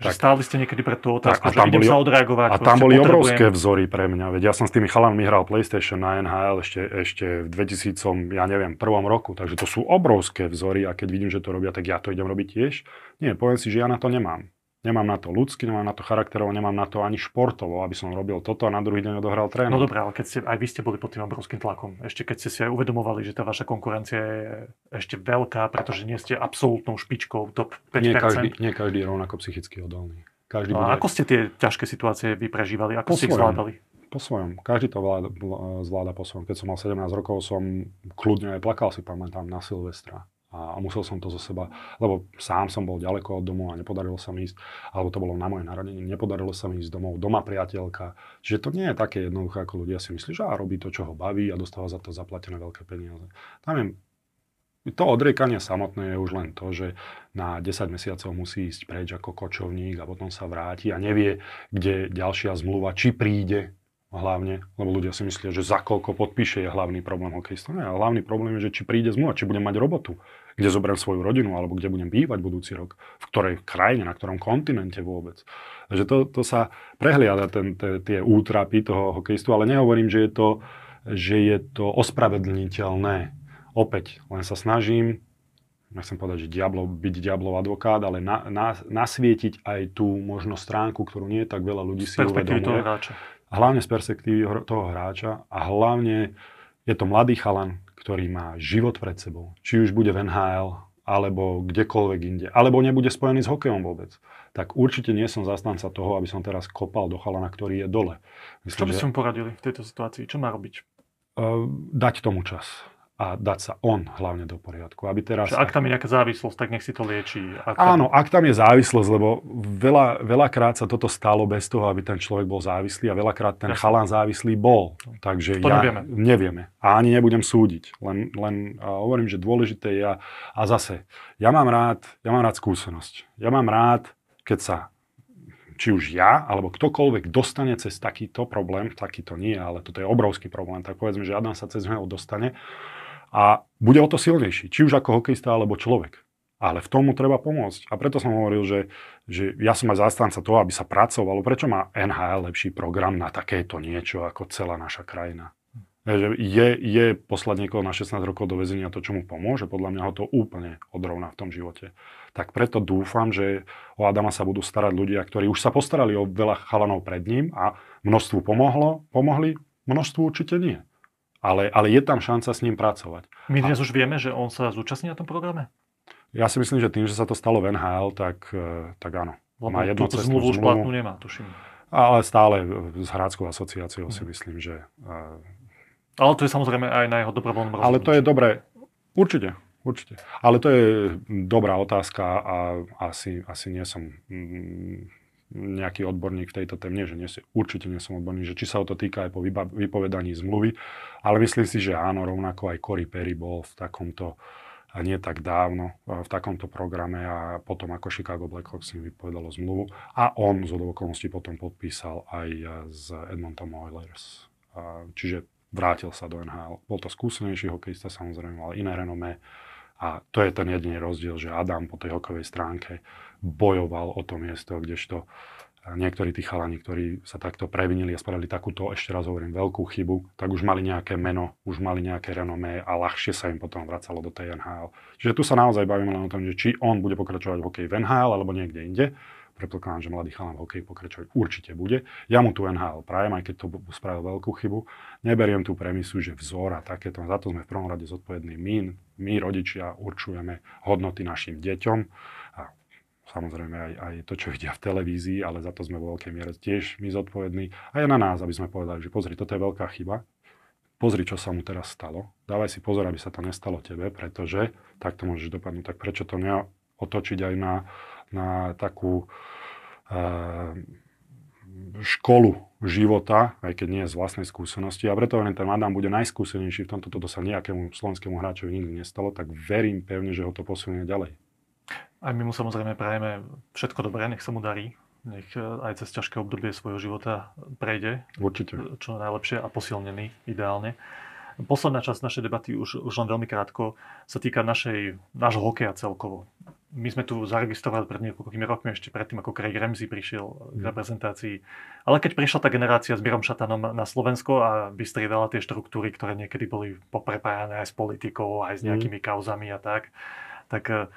Speaker 1: Že
Speaker 2: Tak-
Speaker 1: stáli ste niekedy pred tú
Speaker 2: Tak,
Speaker 1: otázku,
Speaker 2: a
Speaker 1: že idem
Speaker 2: boli-
Speaker 1: sa odreagovať.
Speaker 2: A tam boli obrovské vzory pre mňa, veď ja som s tými chalanmi hral PlayStation na NHL ešte, ešte v 2000, ja neviem, prvom roku, takže to sú obrovské vzory a keď vidím, že to robia, tak ja to idem robiť tiež. Nie, poviem si, že ja na to nemám. Nemám na to ľudsky, nemám na to charakterovo, nemám na to ani športovo, aby som robil toto a na druhý deň odohral tréning.
Speaker 1: No dobré, ale keď ste, aj vy ste boli pod tým obrovským tlakom, ešte keď ste si aj uvedomovali, že tá vaša konkurencia je ešte veľká, pretože nie ste absolútnou špičkou top 5%.
Speaker 2: nie, každý, nie každý je rovnako psychicky odolný. Každý
Speaker 1: No
Speaker 2: bude
Speaker 1: a ako ste tie ťažké situácie vy prežívali? Ako
Speaker 2: Po
Speaker 1: ste ich zvládali?
Speaker 2: po svojom. Každý to vláda, vlá- zvláda po svojom. Keď som mal 17 rokov, som kľudne aj plakal si, pamätám, na Silvestra. A, a musel som to zo seba, lebo sám som bol ďaleko od domu a nepodarilo sa mi ísť, alebo to bolo na moje narodenie, nepodarilo sa mi ísť domov, doma priateľka. Čiže to nie je také jednoduché, ako ľudia si myslí, že á, robí to, čo ho baví a dostáva za to zaplatené veľké peniaze. Tam je to odriekanie samotné je už len to, že na 10 mesiacov musí ísť preč ako kočovník a potom sa vráti a nevie, kde ďalšia zmluva, či príde hlavne, lebo ľudia si myslia, že za koľko podpíše je hlavný problém hokejista. Ale hlavný problém je, že či príde zmluva, či budem mať robotu, kde zoberiem svoju rodinu, alebo kde budem bývať budúci rok, v ktorej krajine, na ktorom kontinente vôbec. Takže to, to sa prehliada ten, te, tie útrapy toho hokejistu, ale nehovorím, že je to, že je to ospravedlniteľné. Opäť, len sa snažím, nechcem povedať, že diablo, byť diablov advokát, ale na, na, nasvietiť aj tú možno stránku, ktorú nie tak veľa ľudí si uvedomuje. Hlavne z perspektívy toho hráča a hlavne je to mladý chalan, ktorý má život pred sebou. Či už bude v NHL, alebo kdekoľvek inde, alebo nebude spojený s hokejom vôbec. Tak určite nie som zastanca toho, aby som teraz kopal do chalana, ktorý je dole.
Speaker 1: Čo by ste mu poradili v tejto situácii? Čo má robiť?
Speaker 2: uh, dať tomu čas a dať sa on hlavne do poriadku. Aby teraz...
Speaker 1: Že ak tam je nejaká závislosť, tak nech si to lieči. Ak
Speaker 2: Áno, ak tam je závislosť, lebo veľa, veľakrát sa toto stalo bez toho, aby ten človek bol závislý a veľakrát ten
Speaker 1: Jasne.
Speaker 2: chalan závislý bol. Takže
Speaker 1: To
Speaker 2: ja
Speaker 1: nevieme.
Speaker 2: nevieme. A ani nebudem súdiť. Len, len hovorím, že dôležité je a, a zase, ja mám rád, ja mám rád skúsenosť. Ja mám rád, keď sa či už ja, alebo ktokoľvek dostane cez takýto problém, takýto nie, ale toto je obrovský problém, tak povedzme, že Adam sa cez neho dostane a bude o to silnejší, či už ako hokejista alebo človek. Ale v tomu treba pomôcť. A preto som hovoril, že, že ja som aj zástanca toho, aby sa pracovalo. Prečo má NHL lepší program na takéto niečo ako celá naša krajina? Je, je poslať niekoho na 16 rokov do väzenia to, čo mu pomôže? Podľa mňa ho to úplne odrovná v tom živote. Tak preto dúfam, že o Adama sa budú starať ľudia, ktorí už sa postarali o veľa chalanov pred ním a množstvu pomohlo, pomohli, množstvu určite nie. Ale, ale je tam šanca s ním pracovať.
Speaker 1: My dnes a... už vieme, že on sa zúčastní na tom programe?
Speaker 2: Ja si myslím, že tým, že sa to stalo v NHL, tak, e, tak áno.
Speaker 1: Lebo má jednu túto zmluvu už platnú nemá, tuším.
Speaker 2: Ale stále s Hrádskou asociáciou si mhm. myslím, že...
Speaker 1: E, ale to je samozrejme aj na jeho dobrovoľnom rozhodnutí.
Speaker 2: Ale to je dobré. Určite, určite. Ale to je dobrá otázka a asi, asi nie som mm, nejaký odborník v tejto téme, že nie, určite nie som odborník, že či sa o to týka aj po vypovedaní zmluvy, ale myslím si, že áno, rovnako aj Cory Perry bol v takomto a nie tak dávno v takomto programe a potom ako Chicago Blackhawks si vypovedalo zmluvu a on z okolností potom podpísal aj z Edmonton Oilers. Čiže vrátil sa do NHL. Bol to skúsenejší hokejista, samozrejme, mal iné renomé a to je ten jediný rozdiel, že Adam po tej hokejovej stránke bojoval o to miesto, kdežto niektorí tí chalani, ktorí sa takto previnili a spravili takúto, ešte raz hovorím, veľkú chybu, tak už mali nejaké meno, už mali nejaké renomé a ľahšie sa im potom vracalo do tej NHL. Čiže tu sa naozaj bavíme len o tom, že či on bude pokračovať v hokeji v NHL alebo niekde inde. Predpokladám, že mladý chalan v hokeji pokračovať určite bude. Ja mu tu NHL prajem, aj keď to spravil veľkú chybu. Neberiem tú premisu, že vzor a takéto. Za to sme v prvom rade zodpovední my, my rodičia určujeme hodnoty našim deťom samozrejme aj, aj to, čo vidia v televízii, ale za to sme vo veľkej miere tiež my zodpovední. A je na nás, aby sme povedali, že pozri, toto je veľká chyba, pozri, čo sa mu teraz stalo, dávaj si pozor, aby sa to nestalo tebe, pretože takto môžeš dopadnúť. Tak prečo to neotočiť aj na, na takú uh, školu života, aj keď nie z vlastnej skúsenosti. A preto len ten Adam bude najskúsenejší v tomto, toto sa nejakému slovenskému hráčovi nikdy nestalo, tak verím pevne, že ho to posunie ďalej.
Speaker 1: Aj my mu samozrejme prajeme všetko dobré, nech sa mu darí. Nech e, aj cez ťažké obdobie svojho života prejde.
Speaker 2: Určite.
Speaker 1: Čo najlepšie a posilnený ideálne. Posledná časť našej debaty, už, už len veľmi krátko, sa týka našej, nášho hokeja celkovo. My sme tu zaregistrovali pred niekoľkými rokmi, ešte predtým, ako Craig Ramsey prišiel k mm. reprezentácii. Ale keď prišla tá generácia s Mirom Šatanom na Slovensko a vystriedala tie štruktúry, ktoré niekedy boli poprepájané aj s politikou, aj s mm. nejakými kauzami a tak, tak e,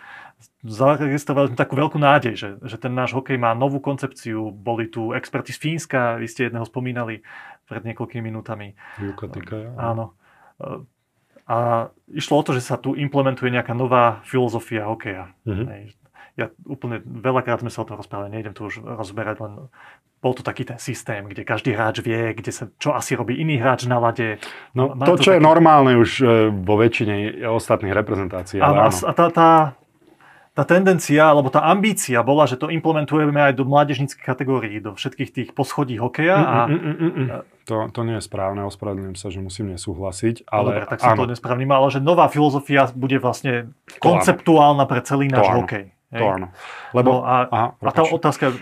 Speaker 1: zaregistrovali sme takú veľkú nádej, že, že ten náš hokej má novú koncepciu. Boli tu experti z Fínska, vy ste jedného spomínali pred niekoľkými minútami.
Speaker 2: Jukatika,
Speaker 1: Áno. A išlo o to, že sa tu implementuje nejaká nová filozofia hokeja. Mm-hmm. Ja úplne veľakrát sme sa o tom rozprávali, nejdem tu už rozberať, len bol to taký ten systém, kde každý hráč vie, kde sa, čo asi robí iný hráč na lade.
Speaker 2: No Má to, čo taký... je normálne už e, vo väčšine ostatných reprezentácií.
Speaker 1: Áno, áno. A tá, tá, tá tendencia, alebo tá ambícia bola, že to implementujeme aj do mládežníckých kategórií, do všetkých tých poschodí hokeja. A... Mm, mm, mm,
Speaker 2: mm. To, to nie je správne, ospravedlňujem sa, že musím nesúhlasiť. Ale,
Speaker 1: Dobre, tak som áno. to nesprávny, ale že nová filozofia bude vlastne konceptuálna pre celý náš to hokej.
Speaker 2: Hej? To áno. Lebo,
Speaker 1: no a, aha, a tá otázka,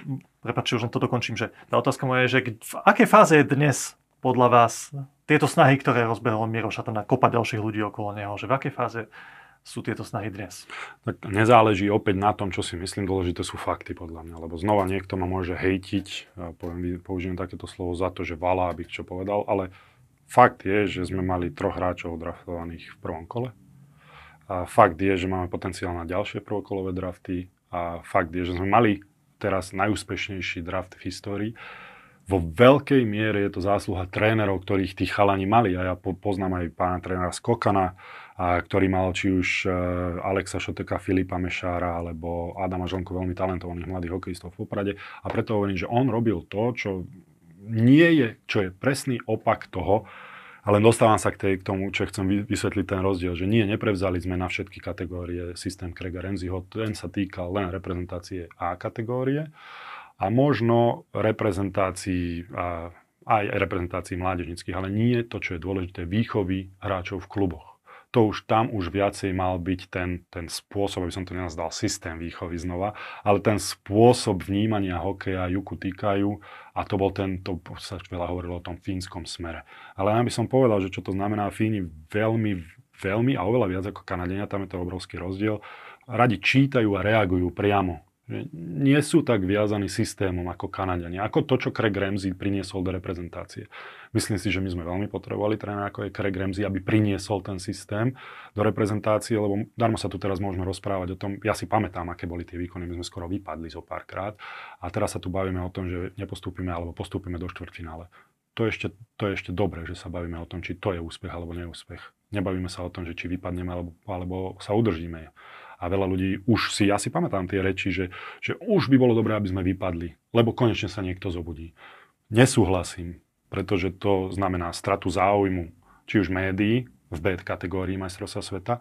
Speaker 1: prepáčte, už len to dokončím, že tá otázka moja je, že v akej fáze je dnes podľa vás tieto snahy, ktoré rozbehol Miro Šatan a kopa ďalších ľudí okolo neho, že v akej fáze sú tieto snahy dnes?
Speaker 2: Tak nezáleží opäť na tom, čo si myslím, dôležité sú fakty podľa mňa, lebo znova niekto ma môže hejtiť, poviem, použijem takéto slovo za to, že valá, aby čo povedal, ale fakt je, že sme mali troch hráčov draftovaných v prvom kole. A fakt je, že máme potenciál na ďalšie prvokolové drafty a fakt je, že sme mali teraz najúspešnejší draft v histórii. Vo veľkej miere je to zásluha trénerov, ktorých tí chalani mali. A ja poznám aj pána trénera Skokana, a ktorý mal či už uh, Alexa Šoteka, Filipa Mešára alebo Adama Žonko, veľmi talentovaných mladých hokejistov v Poprade. A preto hovorím, že on robil to, čo nie je, čo je presný opak toho, ale dostávam sa k, tej, k tomu, čo chcem vysvetliť ten rozdiel, že nie, neprevzali sme na všetky kategórie systém Krega Renziho, ten sa týkal len reprezentácie A kategórie a možno reprezentácií a aj reprezentácií mládežnických, ale nie to, čo je dôležité, výchovy hráčov v kluboch to už tam už viacej mal byť ten, ten spôsob, aby som to nenazdal systém výchovy znova, ale ten spôsob vnímania hokeja Juku týkajú a to bol ten, to sa veľa hovorilo o tom fínskom smere. Ale ja by som povedal, že čo to znamená, Fíni veľmi, veľmi a oveľa viac ako Kanadenia, tam je to obrovský rozdiel, radi čítajú a reagujú priamo. Nie sú tak viazaní systémom ako Kanadiani. Ako to, čo Craig Ramsey priniesol do reprezentácie. Myslím si, že my sme veľmi potrebovali trénera ako je Craig Ramsey, aby priniesol ten systém do reprezentácie, lebo darmo sa tu teraz môžeme rozprávať o tom, ja si pamätám, aké boli tie výkony, my sme skoro vypadli zo párkrát a teraz sa tu bavíme o tom, že nepostúpime alebo postúpime do štvrtfinále. To je, ešte, to je ešte dobré, že sa bavíme o tom, či to je úspech alebo neúspech. Nebavíme sa o tom, že či vypadneme alebo, alebo sa udržíme. A veľa ľudí už si, ja si pamätám tie reči, že, že už by bolo dobré, aby sme vypadli, lebo konečne sa niekto zobudí. Nesúhlasím pretože to znamená stratu záujmu, či už médií v B kategórii majstrovstva sveta,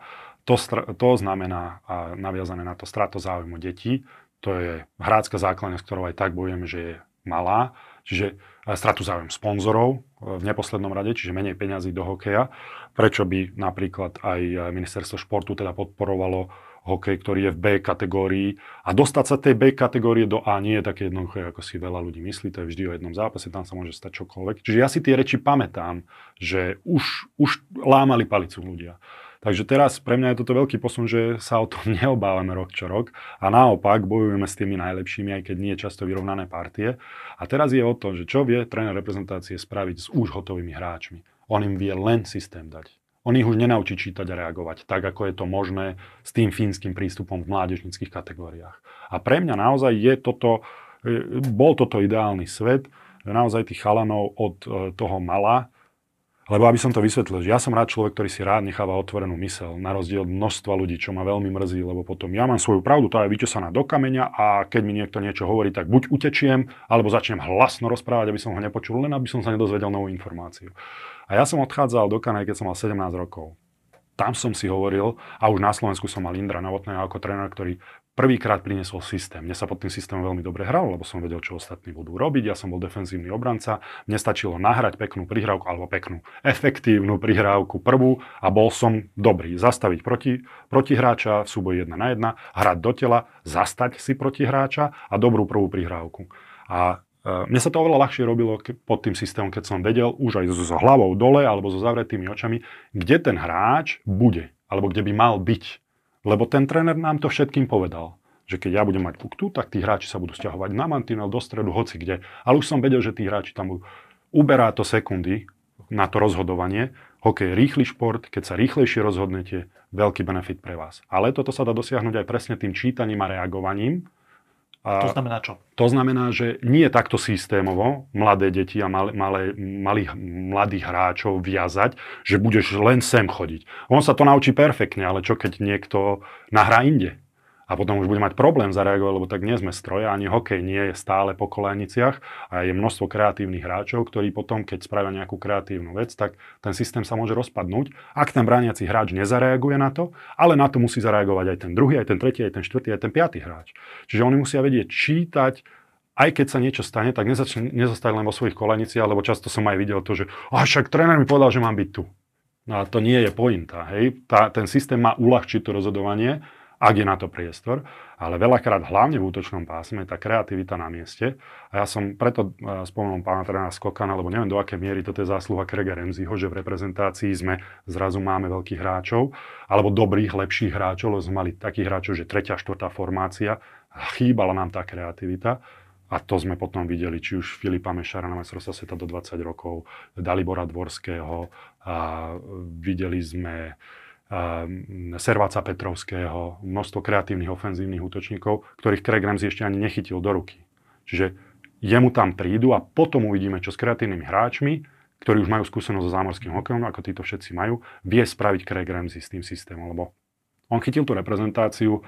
Speaker 2: to, to znamená a naviazané na to stratu záujmu detí, to je hrácka základňa, s ktorou aj tak bojujem, že je malá, čiže stratu záujem sponzorov v neposlednom rade, čiže menej peňazí do hokeja. Prečo by napríklad aj ministerstvo športu teda podporovalo hokej, ktorý je v B kategórii a dostať sa tej B kategórie do A nie je také jednoduché, ako si veľa ľudí myslí, to je vždy o jednom zápase, tam sa môže stať čokoľvek. Čiže ja si tie reči pamätám, že už, už lámali palicu ľudia. Takže teraz pre mňa je toto veľký posun, že sa o tom neobávame rok čo rok a naopak bojujeme s tými najlepšími, aj keď nie často vyrovnané partie. A teraz je o tom, že čo vie tréner reprezentácie spraviť s už hotovými hráčmi. On im vie len systém dať. On ich už nenaučí čítať a reagovať, tak ako je to možné s tým fínskym prístupom v mládežnických kategóriách. A pre mňa naozaj je toto, e, bol toto ideálny svet, naozaj tých chalanov od e, toho mala, lebo aby som to vysvetlil, že ja som rád človek, ktorý si rád necháva otvorenú mysel, na rozdiel od množstva ľudí, čo ma veľmi mrzí, lebo potom ja mám svoju pravdu, tá je vytesaná do kameňa a keď mi niekto niečo hovorí, tak buď utečiem, alebo začnem hlasno rozprávať, aby som ho nepočul, len aby som sa nedozvedel novú informáciu. A ja som odchádzal do Kanady, keď som mal 17 rokov. Tam som si hovoril, a už na Slovensku som mal Indra Novotného ako tréner, ktorý prvýkrát priniesol systém. Mne sa pod tým systémom veľmi dobre hral, lebo som vedel, čo ostatní budú robiť. Ja som bol defenzívny obranca. Mne stačilo nahrať peknú prihrávku, alebo peknú, efektívnu prihrávku prvú a bol som dobrý. Zastaviť proti, protihráča v súboji 1 na 1, hrať do tela, zastať si protihráča a dobrú prvú prihrávku. A mne sa to oveľa ľahšie robilo pod tým systémom, keď som vedel už aj so hlavou dole alebo so zavretými očami, kde ten hráč bude, alebo kde by mal byť. Lebo ten tréner nám to všetkým povedal, že keď ja budem mať puktu, tak tí hráči sa budú stiahovať na mantinel, do stredu, hoci kde. Ale už som vedel, že tí hráči tam budú. Uberá to sekundy na to rozhodovanie. Hokej je rýchly šport, keď sa rýchlejšie rozhodnete, veľký benefit pre vás. Ale toto sa dá dosiahnuť aj presne tým čítaním a reagovaním,
Speaker 1: a to znamená čo?
Speaker 2: To znamená, že nie takto systémovo mladé deti a malé, malé, malých, mladých hráčov viazať, že budeš len sem chodiť. On sa to naučí perfektne, ale čo keď niekto nahrá inde? A potom už bude mať problém zareagovať, lebo tak nie sme stroje, ani hokej nie je stále po koleniciach a je množstvo kreatívnych hráčov, ktorí potom, keď spravia nejakú kreatívnu vec, tak ten systém sa môže rozpadnúť, ak ten brániaci hráč nezareaguje na to, ale na to musí zareagovať aj ten druhý, aj ten tretí, aj ten štvrtý, aj ten piatý hráč. Čiže oni musia vedieť čítať, aj keď sa niečo stane, tak nezostať len vo svojich koleniciach, lebo často som aj videl to, že a však tréner mi povedal, že mám byť tu. No a to nie je pointa. Hej? Tá, ten systém má uľahčiť to rozhodovanie, ak je na to priestor, ale veľakrát hlavne v útočnom pásme tá kreativita na mieste. A ja som preto e, spomenul pána trénera Skokana, lebo neviem do akej miery toto je zásluha Krega Remziho, že v reprezentácii sme zrazu máme veľkých hráčov, alebo dobrých, lepších hráčov, lebo sme mali takých hráčov, že tretia, štvrtá formácia, chýbala nám tá kreativita. A to sme potom videli, či už Filipa Mešara na majstrovstve sveta do 20 rokov, Dalibora Dvorského, a videli sme Serváca Petrovského, množstvo kreatívnych ofenzívnych útočníkov, ktorých Craig Ramsey ešte ani nechytil do ruky. Čiže jemu tam prídu a potom uvidíme, čo s kreatívnymi hráčmi, ktorí už majú skúsenosť so zámorským hokejom, ako títo všetci majú, vie spraviť Craig Ramsey s tým systémom, lebo on chytil tú reprezentáciu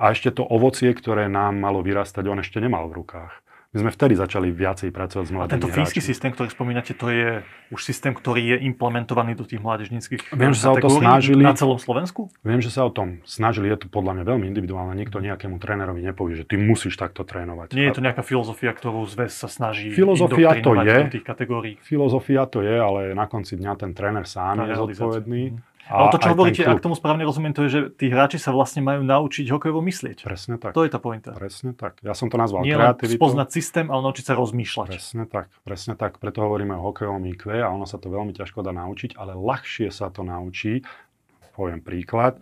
Speaker 2: a ešte to ovocie, ktoré nám malo vyrastať, on ešte nemal v rukách. My sme vtedy začali viacej pracovať s mladými
Speaker 1: A tento fínsky systém, ktorý spomínate, to je už systém, ktorý je implementovaný do tých mládežníckých
Speaker 2: Viem, že sa o to snažili.
Speaker 1: Na celom Slovensku?
Speaker 2: Viem, že sa o tom snažili. Je to podľa mňa veľmi individuálne. Nikto nejakému trénerovi nepovie, že ty musíš takto trénovať.
Speaker 1: Nie je to nejaká filozofia, ktorú zväz sa snaží
Speaker 2: Filozofia to je.
Speaker 1: do tých kategórií.
Speaker 2: Filozofia to je, ale na konci dňa ten tréner sám je zodpovedný.
Speaker 1: Ale to, čo hovoríte, ak tomu správne rozumiem, to je, že tí hráči sa vlastne majú naučiť hokejovo myslieť.
Speaker 2: Presne tak.
Speaker 1: To je tá pointa.
Speaker 2: Presne tak. Ja som to nazval
Speaker 1: Nie kreativitou. spoznať systém, ale naučiť sa rozmýšľať.
Speaker 2: Presne tak. Presne tak. Preto hovoríme o hokejovom IQ a ono sa to veľmi ťažko dá naučiť, ale ľahšie sa to naučí. Poviem príklad.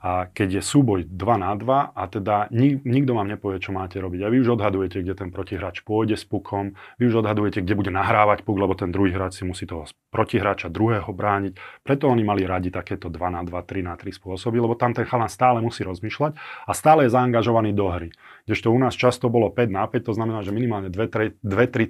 Speaker 2: A keď je súboj 2 na 2 a teda nik, nikto vám nepovie, čo máte robiť. A vy už odhadujete, kde ten protihráč pôjde s pukom, vy už odhadujete, kde bude nahrávať puk, lebo ten druhý hráč si musí toho protihráča druhého brániť. Preto oni mali radi takéto 2 na 2, 3 na 3 spôsoby, lebo tam ten chalan stále musí rozmýšľať a stále je zaangažovaný do hry. Kdežto u nás často bolo 5 na 5, to znamená, že minimálne 2-3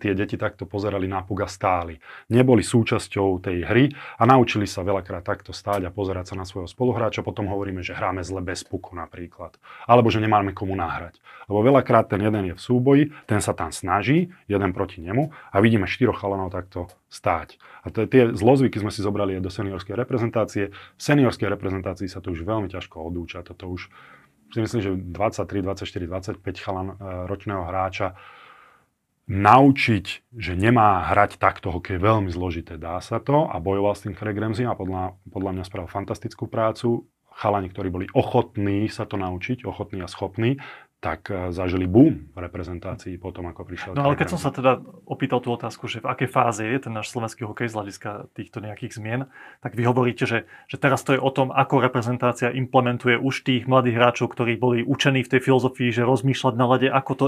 Speaker 2: tie deti takto pozerali na puk a stáli. Neboli súčasťou tej hry a naučili sa veľakrát takto stáť a pozerať sa na svojho spoluhráča. Potom hovoríme, že hráme zle bez puku napríklad. Alebo že nemáme komu nahrať. Lebo veľakrát ten jeden je v súboji, ten sa tam snaží, jeden proti nemu a vidíme štyroch chalanov takto stáť. A je tie zlozvyky sme si zobrali aj do seniorskej reprezentácie. V seniorskej reprezentácii sa to už veľmi ťažko odúča. Toto už si myslím, že 23, 24, 25 chalan e, ročného hráča naučiť, že nemá hrať takto hokej veľmi zložité. Dá sa to a bojoval s tým Craig Ramsey a podľa, podľa mňa spravil fantastickú prácu chalani, ktorí boli ochotní sa to naučiť, ochotní a schopní, tak eh, zažili boom v reprezentácii potom, ako prišiel.
Speaker 1: No ale keď som sa teda opýtal tú otázku, že v akej fáze je ten náš slovenský hokej z hľadiska týchto nejakých zmien, tak vy hovoríte, že, že teraz to je o tom, ako reprezentácia implementuje už tých mladých hráčov, ktorí boli učení v tej filozofii, že rozmýšľať na lade, ako to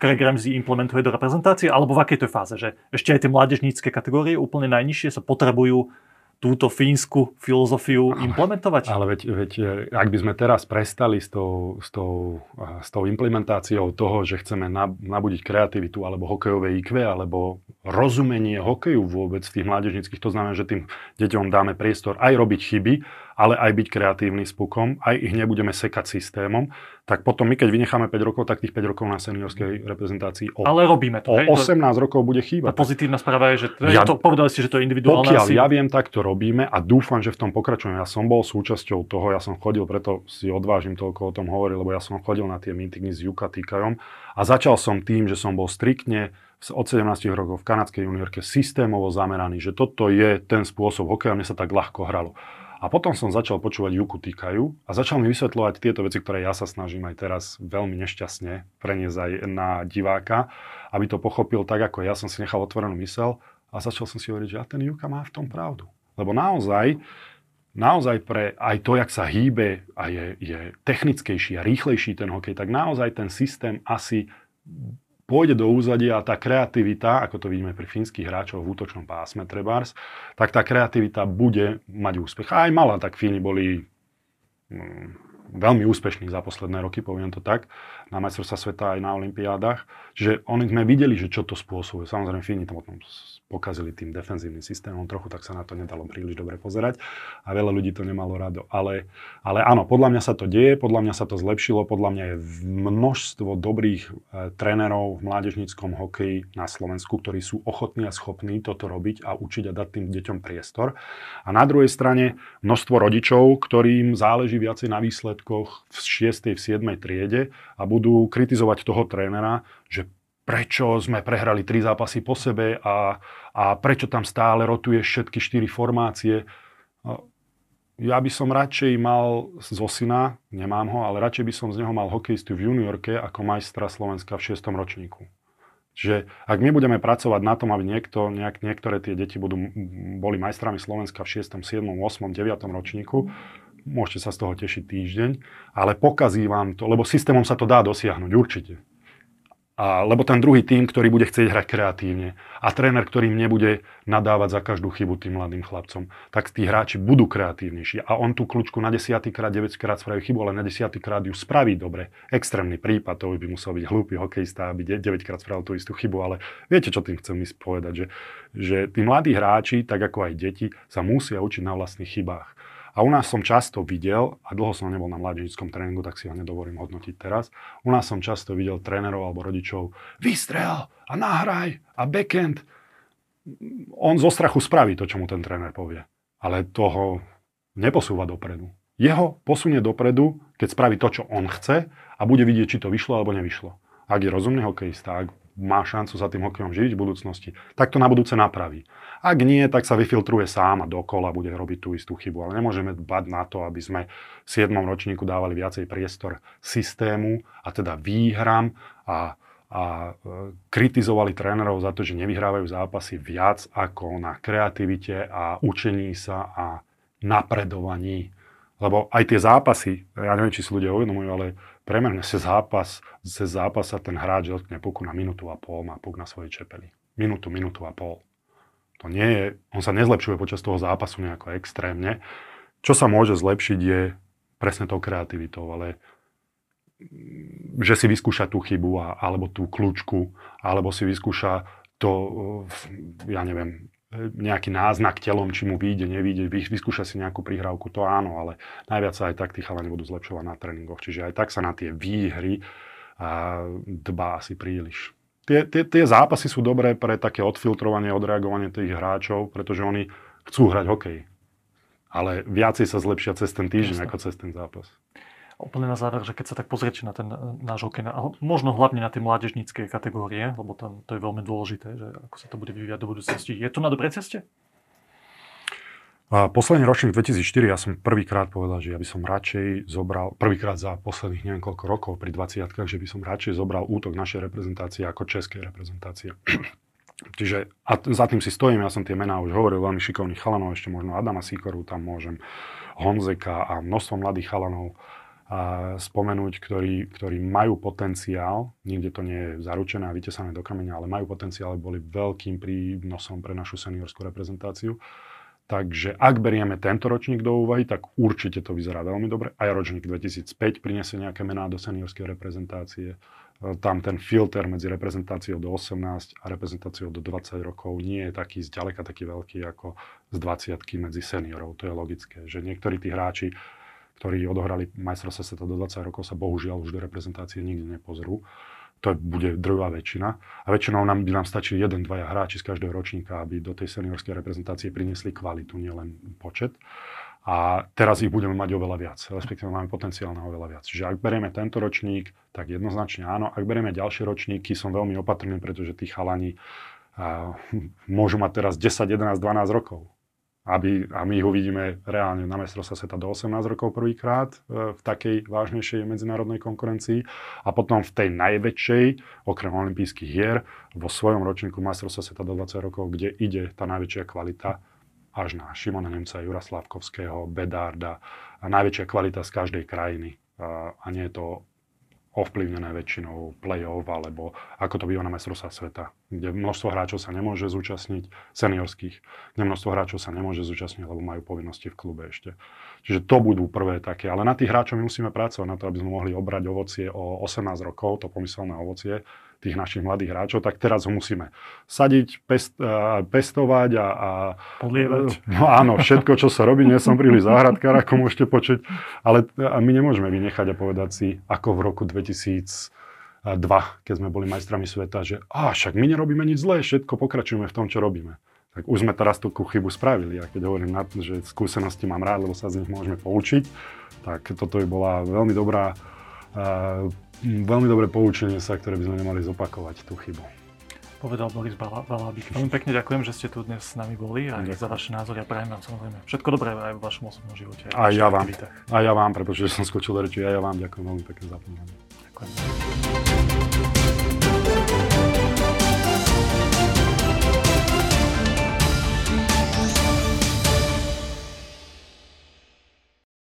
Speaker 1: Craig Ramsey implementuje do reprezentácie, alebo v akej to je fáze, že ešte aj tie mládežnícke kategórie úplne najnižšie sa potrebujú túto fínsku filozofiu implementovať?
Speaker 2: Ale veď, veď ak by sme teraz prestali s tou, s, tou, s tou implementáciou toho, že chceme nabudiť kreativitu alebo hokejové IQ, alebo rozumenie hokeju vôbec v tých mládežnických, to znamená, že tým deťom dáme priestor aj robiť chyby, ale aj byť kreatívny s pukom, aj ich nebudeme sekať systémom, tak potom my, keď vynecháme 5 rokov, tak tých 5 rokov na seniorskej reprezentácii
Speaker 1: o, ale robíme to,
Speaker 2: o 18 to, rokov bude chýbať.
Speaker 1: Tá pozitívna správa je, že to, ja, to, povedali ste, že to je individuálne.
Speaker 2: Pokiaľ asi... ja viem, tak to robíme a dúfam, že v tom pokračujeme. Ja som bol súčasťou toho, ja som chodil, preto si odvážim toľko o tom hovoriť, lebo ja som chodil na tie meetingy s Yucatýkajom a začal som tým, že som bol striktne od 17 rokov v kanadskej juniorke systémovo zameraný, že toto je ten spôsob hokeja, mne sa tak ľahko hralo. A potom som začal počúvať Juku Týkajú a začal mi vysvetľovať tieto veci, ktoré ja sa snažím aj teraz veľmi nešťastne preniesť aj na diváka, aby to pochopil tak, ako ja som si nechal otvorenú mysel a začal som si hovoriť, že a ten Juka má v tom pravdu. Lebo naozaj, naozaj pre aj to, jak sa hýbe a je, je technickejší a rýchlejší ten hokej, tak naozaj ten systém asi pôjde do úzadia a tá kreativita, ako to vidíme pri fínskych hráčoch v útočnom pásme Trebars, tak tá kreativita bude mať úspech. A aj mala, tak Fíni boli mm, veľmi úspešní za posledné roky, poviem to tak, na majstrovstvá sveta aj na olympiádach. Čiže oni sme videli, že čo to spôsobuje. Samozrejme, Fíni to potom pokazili tým defenzívnym systémom trochu, tak sa na to nedalo príliš dobre pozerať a veľa ľudí to nemalo rado. Ale, ale áno, podľa mňa sa to deje, podľa mňa sa to zlepšilo, podľa mňa je množstvo dobrých e, trénerov v mládežníckom hokeji na Slovensku, ktorí sú ochotní a schopní toto robiť a učiť a dať tým deťom priestor. A na druhej strane množstvo rodičov, ktorým záleží viacej na výsledkoch v 6. v 7. triede a budú kritizovať toho trénera, že prečo sme prehrali tri zápasy po sebe a, a prečo tam stále rotuje všetky štyri formácie. Ja by som radšej mal zo syna, nemám ho, ale radšej by som z neho mal hokejistu v juniorke ako majstra Slovenska v 6. ročníku. Čiže ak my budeme pracovať na tom, aby niekto, nejak, niektoré tie deti budú, boli majstrami Slovenska v 6., 7., 8., 9. ročníku, môžete sa z toho tešiť týždeň, ale pokazí vám to, lebo systémom sa to dá dosiahnuť, určite. A, lebo ten druhý tým, ktorý bude chcieť hrať kreatívne a tréner, ktorý nebude nadávať za každú chybu tým mladým chlapcom, tak tí hráči budú kreatívnejší. A on tú kľúčku na desiatýkrát, 9 krát spraví chybu, ale na desiatýkrát ju spraví dobre. Extrémny prípad, to by musel byť hlúpy hokejista, aby 9 krát spravil tú istú chybu, ale viete, čo tým chcem povedať, že, že tí mladí hráči, tak ako aj deti, sa musia učiť na vlastných chybách. A u nás som často videl, a dlho som nebol na mladíčskom tréningu, tak si ho nedovolím hodnotiť teraz, u nás som často videl trénerov alebo rodičov, vystrel a nahraj a backend. On zo strachu spraví to, čo mu ten tréner povie. Ale toho neposúva dopredu. Jeho posunie dopredu, keď spraví to, čo on chce a bude vidieť, či to vyšlo alebo nevyšlo. Ak je rozumný hokejista, ak má šancu sa tým hokejom živiť v budúcnosti, tak to na budúce napraví. Ak nie, tak sa vyfiltruje sám a dokola bude robiť tú istú chybu. Ale nemôžeme dbať na to, aby sme v 7. ročníku dávali viacej priestor systému a teda výhram a, a e, kritizovali trénerov za to, že nevyhrávajú zápasy viac ako na kreativite a učení sa a napredovaní Lebo aj tie zápasy, ja neviem, či si ľudia uvedomujú, ale premerne sa zápas, cez zápas sa ten hráč dotkne puku na minútu a pol, má puk na svojej čepeli. Minútu, minútu a pol. To nie je, on sa nezlepšuje počas toho zápasu nejako extrémne. Čo sa môže zlepšiť je presne tou kreativitou, ale že si vyskúša tú chybu a, alebo tú kľúčku, alebo si vyskúša to, ja neviem, nejaký náznak telom, či mu vyjde, nevyjde, vyskúša si nejakú prihrávku, to áno, ale najviac sa aj tak tí chalani budú zlepšovať na tréningoch. Čiže aj tak sa na tie výhry a dbá asi príliš. Tie, tie, tie zápasy sú dobré pre také odfiltrovanie, odreagovanie tých hráčov, pretože oni chcú hrať hokej. Ale viacej sa zlepšia cez ten týždeň, Jasne. ako cez ten zápas
Speaker 1: úplne na záver, že keď sa tak pozriete na ten e, náš hokej, možno hlavne na tie mládežnícke kategórie, lebo tam to je veľmi dôležité, že ako sa to bude vyvíjať do budúcnosti. Je to na dobrej ceste?
Speaker 2: A posledný ročník 2004, ja som prvýkrát povedal, že ja by som radšej zobral, prvýkrát za posledných neviem koľko rokov pri 20 že by som radšej zobral útok našej reprezentácie ako českej reprezentácie. Čiže a za tým si stojím, ja som tie mená už hovoril, veľmi šikovných chalanov, ešte možno Adama Sikoru tam môžem, Honzeka a množstvo mladých chalanov a spomenúť, ktorí, ktorí majú potenciál, nikde to nie je zaručené a vytesané do kameňa, ale majú potenciál, boli veľkým prínosom pre našu seniorskú reprezentáciu. Takže ak berieme tento ročník do úvahy, tak určite to vyzerá veľmi dobre. Aj ročník 2005 priniesie nejaké mená do seniorskej reprezentácie. Tam ten filter medzi reprezentáciou do 18 a reprezentáciou do 20 rokov nie je taký zďaleka taký veľký ako z 20 medzi seniorov. To je logické, že niektorí tí hráči ktorí odohrali majstrovstvo sveta do 20 rokov, sa bohužiaľ už do reprezentácie nikdy nepozrú. To bude druhá väčšina. A väčšinou nám by nám stačí jeden, dvaja hráči z každého ročníka, aby do tej seniorskej reprezentácie priniesli kvalitu, nielen počet. A teraz ich budeme mať oveľa viac, respektíve máme potenciál na oveľa viac. Čiže ak berieme tento ročník, tak jednoznačne áno. Ak berieme ďalšie ročníky, som veľmi opatrný, pretože tí chalani a, môžu mať teraz 10, 11, 12 rokov aby, a my ich uvidíme reálne na mestrovstve sveta do 18 rokov prvýkrát e, v takej vážnejšej medzinárodnej konkurencii a potom v tej najväčšej, okrem olympijských hier, vo svojom ročníku majstrovstva sveta do 20 rokov, kde ide tá najväčšia kvalita až na Šimona Nemca, Jura Slavkovského, Bedárda a najväčšia kvalita z každej krajiny. A nie je to ovplyvnené väčšinou play-off, alebo ako to býva na majstrovstvách sveta, kde množstvo hráčov sa nemôže zúčastniť, seniorských, kde množstvo hráčov sa nemôže zúčastniť, lebo majú povinnosti v klube ešte. Čiže to budú prvé také, ale na tých hráčov my musíme pracovať na to, aby sme mohli obrať ovocie o 18 rokov, to pomyselné ovocie, tých našich mladých hráčov, tak teraz ho musíme sadiť, pest, pestovať a, a...
Speaker 1: Podlievať.
Speaker 2: No áno, všetko, čo sa robí, nie som príliš záhradkár, ako môžete počuť, ale a my nemôžeme vynechať a povedať si, ako v roku 2002, keď sme boli majstrami sveta, že a však my nerobíme nič zlé, všetko pokračujeme v tom, čo robíme. Tak už sme teraz tú chybu spravili a keď hovorím, na, že skúsenosti mám rád, lebo sa z nich môžeme poučiť, tak toto by bola veľmi dobrá veľmi dobré poučenie sa, ktoré by sme nemali zopakovať, tú chybu.
Speaker 1: Povedal Boris Valábik. Veľmi pekne ďakujem, že ste tu dnes s nami boli a za vaše názory a prajem vám samozrejme všetko dobré aj v vašom osobnom živote.
Speaker 2: Aj ja vám. A ja vám, pretože som skočil do reči, aj ja vám ďakujem veľmi pekne za pomoc. Ďakujem.